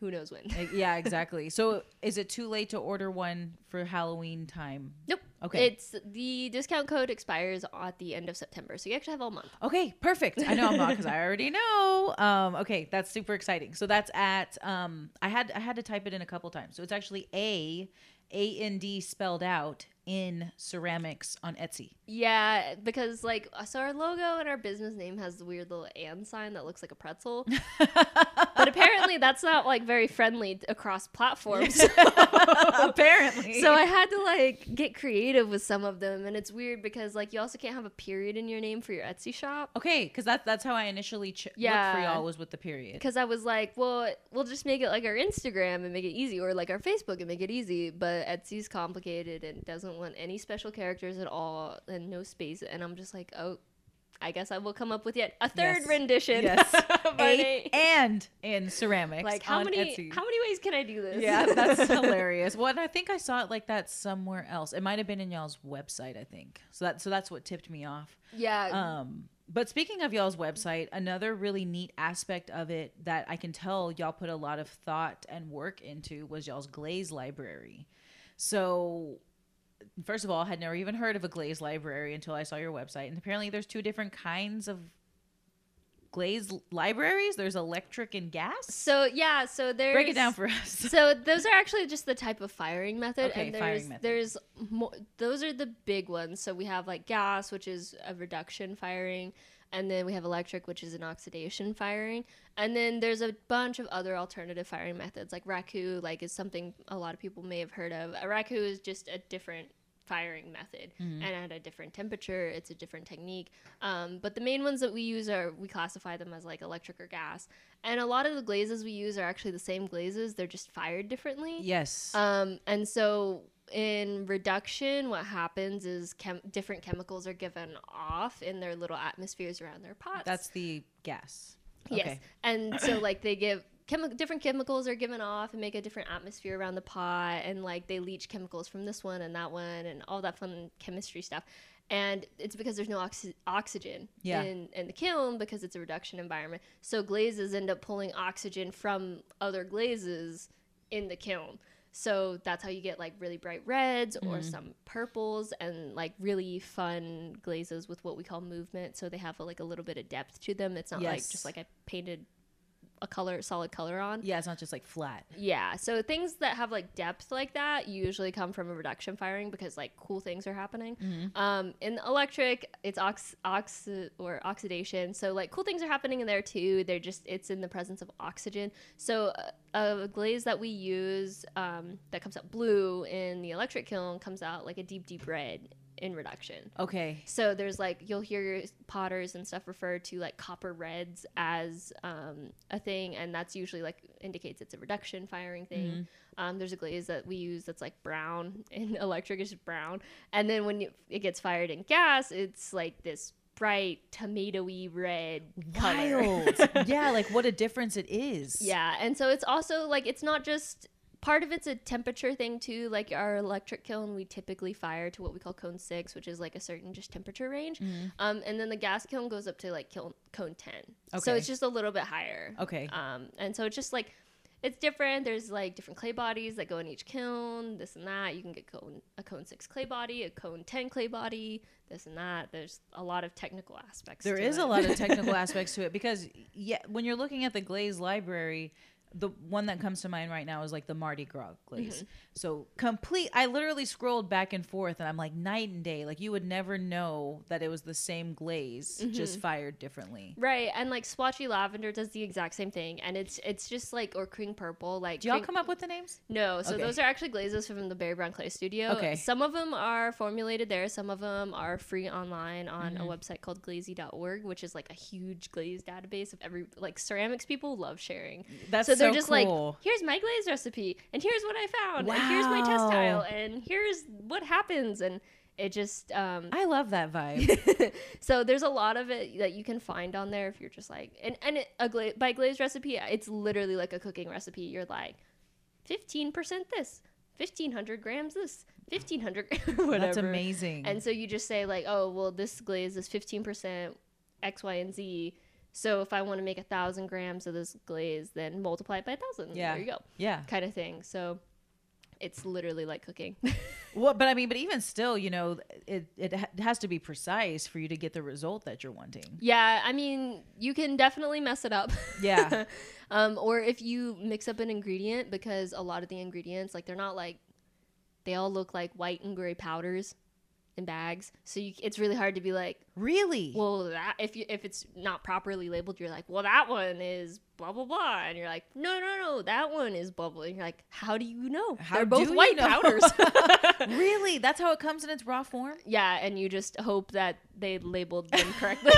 who knows when. Uh, yeah, exactly. So is it too late to order one for Halloween time? Nope. Okay. It's the discount code expires at the end of September, so you actually have all month. Okay, perfect. I know I'm not because I already know. Um, okay, that's super exciting. So that's at um, I had I had to type it in a couple times. So it's actually a a N D spelled out in ceramics on Etsy. Yeah, because like uh, so our logo and our business name has the weird little and sign that looks like a pretzel. but apparently that's not like very friendly across platforms. Apparently. so I had to like get creative with some of them and it's weird because like you also can't have a period in your name for your Etsy shop. Okay, because that's that's how I initially ch- looked for y'all was with the period. Because I was like, well, we'll just make it like our Instagram and make it easy, or like our Facebook and make it easy. But Etsy's complicated and doesn't want any special characters at all and no space. And I'm just like, oh, I guess I will come up with yet a third Yes. rendition. Yes. A and in ceramics. like how many Etsy. how many ways can I do this? yeah, that's hilarious. Well, and I think I saw it like that somewhere else. It might have been in y'all's website, I think. So that so that's what tipped me off. yeah. Um, but speaking of y'all's website, another really neat aspect of it that I can tell y'all put a lot of thought and work into was y'all's glaze library. So, first of all, I had never even heard of a glaze library until I saw your website, and apparently there's two different kinds of glaze libraries. There's electric and gas. so yeah, so there's Break it down for us. so those are actually just the type of firing method Okay, and there's firing method. there's more those are the big ones so we have like gas which is a reduction firing and then we have electric which is an oxidation firing. And then there's a bunch of other alternative firing methods like raku like is something a lot of people may have heard of. A raku is just a different firing method Mm-hmm. and at a different temperature. It's a different technique. Um, but the main ones that we use are we classify them as like electric or gas. And a lot of the glazes we use are actually the same glazes. They're just fired differently. Yes. um, and so in reduction what happens is chem- different chemicals are given off in their little atmospheres around their pots That's the gas. Yes. And so like they give chemi- different chemicals are given off and make a different atmosphere around the pot and like they leach chemicals from this one and that one and all that fun chemistry stuff. And it's because there's no oxy- oxygen Yeah. in, in the kiln because it's a reduction environment. So glazes end up pulling oxygen from other glazes in the kiln. So that's how you get like really bright reds or mm-hmm. some purples and like really fun glazes with what we call movement. So they have like a little bit of depth to them. It's not like just like I painted a color, solid color on. Yeah, it's not just like flat. Yeah. So things that have like depth like that usually come from a reduction firing because like cool things are happening. Um, in electric, it's ox, ox or oxidation. So like cool things are happening in there too. They're just it's in the presence of oxygen. So uh, a glaze that we use um, that comes out blue in the electric kiln comes out like a deep deep red in reduction. Okay. So there's like you'll hear your potters and stuff refer to like copper reds as um, a thing, and that's usually like indicates it's a reduction firing thing. Um, there's a glaze that we use that's like brown, and electric is brown, and then when you, it gets fired in gas, it's like this bright tomatoey red. Wild. yeah, like what a difference it is. Yeah, and so it's also like it's not just part of it's a temperature thing too. Like our electric kiln, we typically fire to what we call cone six, which is like a certain just temperature range. Mm-hmm. Um, and then the gas kiln goes up to like kiln, cone ten. So it's just a little bit higher. Okay. Um, and so it's just like it's different. There's like different clay bodies that go in each kiln, this and that. You can get cone a cone six clay body, a cone ten clay body, this and that. There's a lot of technical aspects. There is it. a lot of technical aspects to it because yeah, when you're looking at the glaze library, the one that comes to mind right now is like the Mardi Gras glaze. Mm-hmm. So complete. I literally scrolled back and forth, and I'm like night and day. Like you would never know that it was the same glaze, Mm-hmm. just fired differently. Right, and like swatchy lavender does the exact same thing, and it's it's just like or cream purple. Like Do y'all cream- come up with the names? No, so Okay. those are actually glazes from the Barry Brown Clay Studio. Okay. Some of them are formulated there. Some of them are free online on Mm-hmm. a website called glazy.org, which is like a huge glaze database of every like ceramics people love sharing. That's so they're so just cool. like, here's my glaze recipe, and here's what I found, and here's my test tile, and here's what happens, and it just um, I love that vibe. so there's a lot of it that you can find on there if you're just like and and it, a gla- by glazed recipe it's literally like a cooking recipe you're like 15% this 1500 grams this 1500 whatever That's amazing. and so you just say like oh well this glaze is 15% x y and z So if I want to make a thousand grams of this glaze, then multiply it by a thousand. Yeah. There you go. Yeah. Kind of thing. So it's literally like cooking. Well, but I mean, but even still, you know, it it has to be precise for you to get the result that you're wanting. yeah, I mean, you can definitely mess it up. Yeah. um, or if you mix up an ingredient, because a lot of the ingredients, like they're not like, they all look like white and gray powders in bags. So you, it's really hard to be like, Really? well, that if you if it's not properly labeled, you're like, well, that one is blah blah blah, and you're like, no, no, no, that one is blah. And you're like, how do you know? How They're both white powders. really? That's how it comes in its raw form? yeah, and you just hope that they labeled them correctly.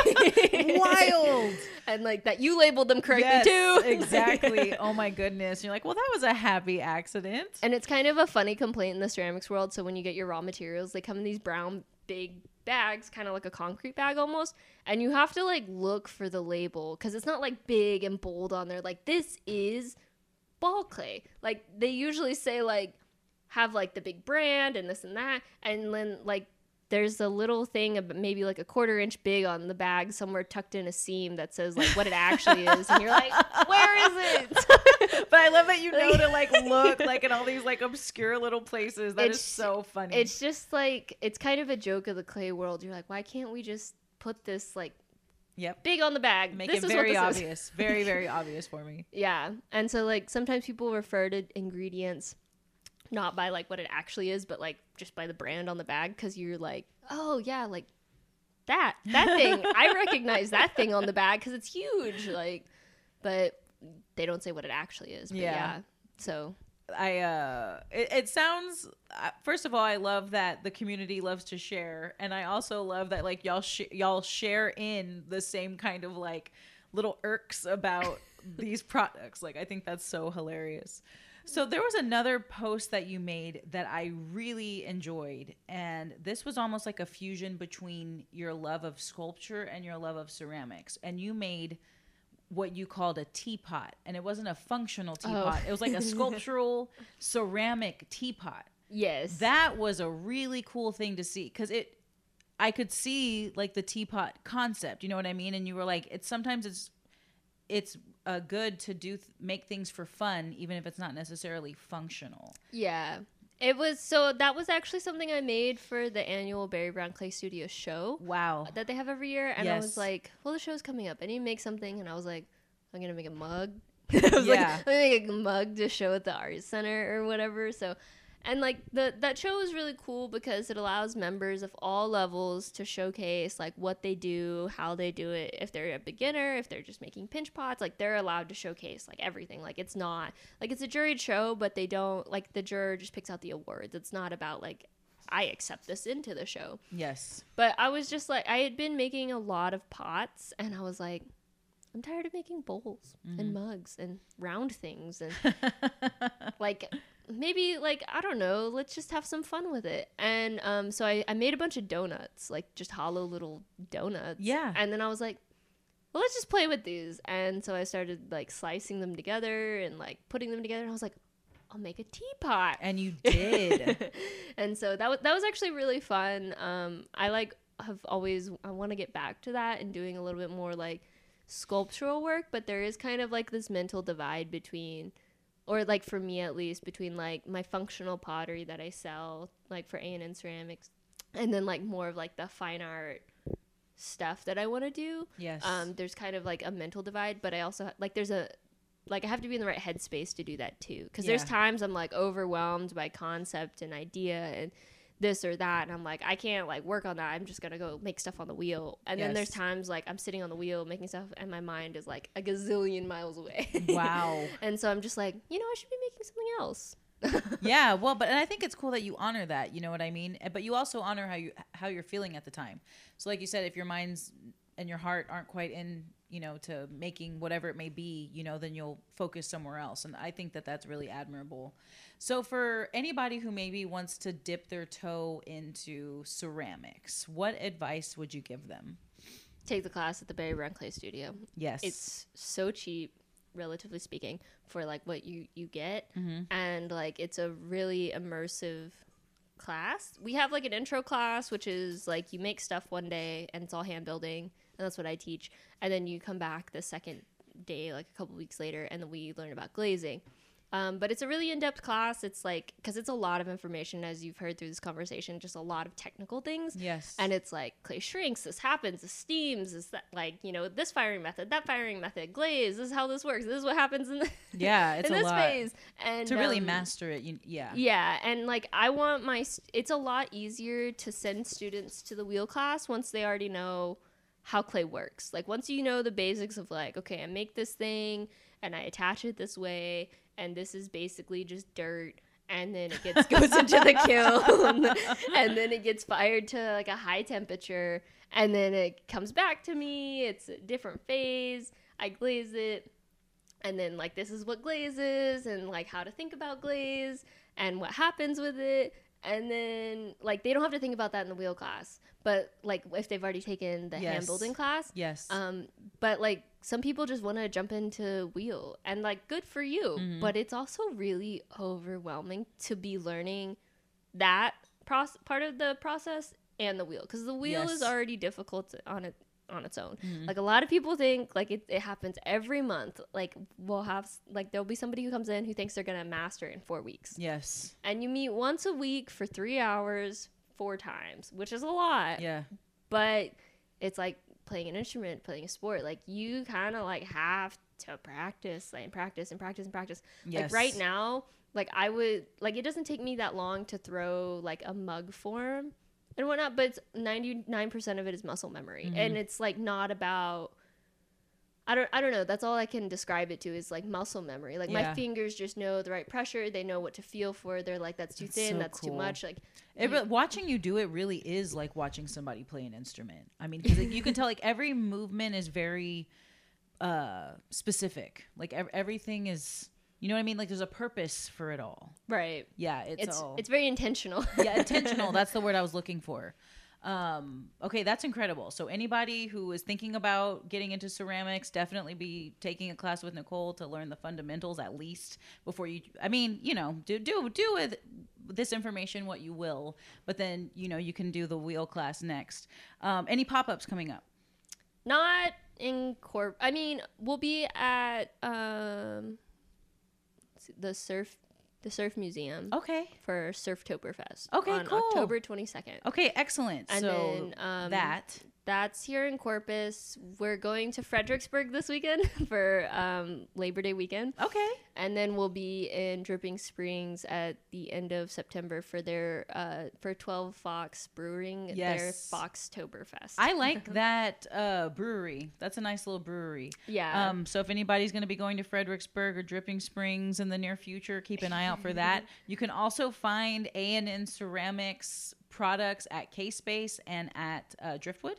Wild. and like that you labeled them correctly Yes, too. exactly. Oh my goodness. You're like, well, that was a happy accident. And it's kind of a funny complaint in the ceramics world. So when you get your raw materials, they come in these brown big bags, kind of like a concrete bag almost, and you have to like look for the label because it's not like big and bold on there. Like this is ball clay. Like they usually say like have like the big brand and this and that, and then like there's a little thing of maybe like a quarter inch big on the bag somewhere tucked in a seam that says like what it actually is and you're like where is it But I love that you know to like look like in all these like obscure little places. That is It's- so funny. it's just like it's kind of a joke of the clay world. You're like, why can't we just put this like yep. big on the bag? Make this it is very is. obvious. Very, very obvious for me. Yeah, and so like sometimes people refer to ingredients not by like what it actually is, but like just by the brand on the bag because you're like, oh yeah, like that that thing. I recognize that thing on the bag because it's huge. Like, but they don't say what it actually is. But Yeah. yeah. So I uh it, it sounds uh, first of all I love that the community loves to share and I also love that like y'all sh- y'all share in the same kind of like little irks about these products like I think that's so hilarious. So there was another post that you made that I really enjoyed and this was almost like a fusion between your love of sculpture and your love of ceramics. And you made what you called a teapot and it wasn't a functional oh. teapot. It was like a sculptural ceramic teapot. Yes, that was a really cool thing to see because it i could see like the teapot concept you know what i mean? And you were like it's sometimes it's it's uh, good to do th- make things for fun even if it's not necessarily functional Yeah. It was so that was actually something I made for the annual Barry Brown Clay Studio show wow that they have every year. And I was like, well, the show's coming up. I need to make something. And I was like, I'm going to make a mug. I was like, Yeah. I'm going to make a mug to show at the art center or whatever. So, and like the that show is really cool because it allows members of all levels to showcase like what they do, how they do it. If they're a beginner, if they're just making pinch pots, like they're allowed to showcase like everything. Like it's not like it's a juried show, but they don't like the juror just picks out the awards. It's not about like I accept this into the show. yes But I was just like, I had been making a lot of pots, and I was like, I'm tired of making bowls and mm-hmm. mugs and round things, and like maybe like I don't know, let's just have some fun with it. And um, so I, I made a bunch of donuts, like just hollow little donuts. Yeah. And then I was like, well, let's just play with these. And so I started like slicing them together and like putting them together, and I was like, I'll make a teapot and you did and so that was that was actually really fun. Um, I like have always I want to get back to that and doing a little bit more like sculptural work, but there is kind of like this mental divide between, or like for me at least, between like my functional pottery that I sell like for A and N ceramics, and then like more of like the fine art stuff that I want to do. Yes. Um, there's kind of like a mental divide, but I also like there's a like I have to be in the right headspace to do that too. Because there's times I'm like overwhelmed by concept and idea and this or that, and I'm like I can't like work on that. I'm just gonna go make stuff on the wheel. And then there's times like I'm sitting on the wheel making stuff, and my mind is like a gazillion miles away. wow and so I'm just like, you know, I should be making something else. yeah well but and i think it's cool that you honor that you know what i mean Eh, but you also honor how you how you're feeling at the time so like you said if your minds and your heart aren't quite in you know to making whatever it may be you know then you'll focus somewhere else. And i think that that's really admirable. So for anybody who maybe wants to dip their toe into ceramics what advice would you give them? Take the class at the Barry Brown Clay Studio. yes. It's so cheap relatively speaking for like what you you get. Mm-hmm. and like it's a really immersive class. We have like an intro class which is like you make stuff one day and it's all hand building and that's what I teach. And then you come back the second day, like a couple weeks later, and then we learn about glazing. Um, but it's a really in-depth class. It's like because it's a lot of information, as you've heard through this conversation, just a lot of technical things. Yes. And it's like clay shrinks, this happens, this steams, this that like you know this firing method, that firing method, glaze. This is how this works. This is what happens in the yeah, it's in a this lot. phase. And to really um, master it, you, yeah. yeah, and like I want my it's a lot easier to send students to the wheel class once they already know how clay works. Like once you know the basics of like okay, I make this thing and I attach it this way and this is basically just dirt and then it gets goes into the kiln and then it gets fired to like a high temperature and then it comes back to me. It's a different phase. I glaze it and then like this is what glaze is and like how to think about glaze and what happens with it and then like they don't have to think about that in the wheel class but like if they've already taken the hand building class Yes. um but like some people just want to jump into wheel and like good for you Mhm. but it's also really overwhelming to be learning that process part of the process and the wheel because the wheel is already difficult on it on its own Mhm. like a lot of people think like it, it happens every month like we'll have like there'll be somebody who comes in who thinks they're gonna master in four weeks yes. and you meet once a week for three hours four times which is a lot Yeah. but it's like playing an instrument playing a sport like you kind of like have to practice like, and practice and practice and practice Yes. like right now like i would like it doesn't take me that long to throw like a mug form and whatnot but it's 99% of it is muscle memory Mhm. and it's like not about I don't, I don't know. That's all I can describe it to is like muscle memory. Like my fingers just know the right pressure. They know what to feel for. They're like, that's too That's thin. so that's too much. Like, It, re- watching you do it really is like watching somebody play an instrument. I mean, because you can tell like every movement is very uh specific. Like ev- everything is, you know what I mean? Like there's a purpose for it all. right. Yeah, it's, It's, all it's very intentional. yeah, intentional. That's the word I was looking for. Um, okay, that's incredible. So anybody who is thinking about getting into ceramics, definitely be taking a class with Nicole to learn the fundamentals at least before you. I mean, you know, do do do with this information what you will, but then you know you can do the wheel class next. Um, any pop ups coming up? Not in corp. I mean, we'll be at um, the surf, the surf museum Okay, for Surftoberfest. Okay, on cool. October twenty second. okay, excellent. And so then um, that that's here in Corpus. We're going to Fredericksburg this weekend for um, Labor Day weekend, okay, and then we'll be in Dripping Springs at the end of September for their uh, for Twelve Fox Brewing their Foxtoberfest. I like that uh, brewery. That's a nice little brewery. yeah. Um, so if anybody's going to be going to Fredericksburg or Dripping Springs in the near future, keep an eye out for that. You can also find A and N Ceramics products at K Space and at uh, Driftwood.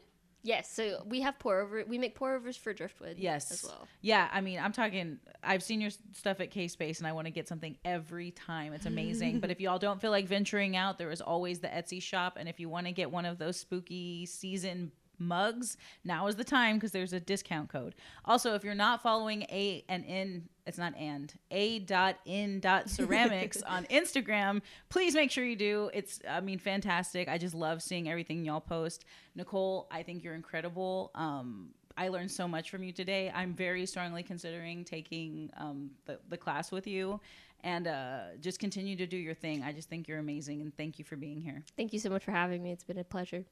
Yes, so we have pour over. We make pour overs for driftwood. Yes. as well. Yeah, I mean, I'm talking. I've seen your stuff at K Space, and I want to get something every time. It's amazing. but if y'all don't feel like venturing out, there is always the Etsy shop, and if you want to get one of those spooky season mugs, now is the time because there's a discount code. Also, if you're not following A and N, it's not and A dot in dot ceramics on Instagram, please make sure you do. It's, I mean, fantastic. I just love seeing everything y'all post. Nicole, I think you're incredible. Um, I learned so much from you today. I'm very strongly considering taking um, the, the class with you and uh, just continue to do your thing. I just think you're amazing and thank you for being here. Thank you so much for having me. It's been a pleasure.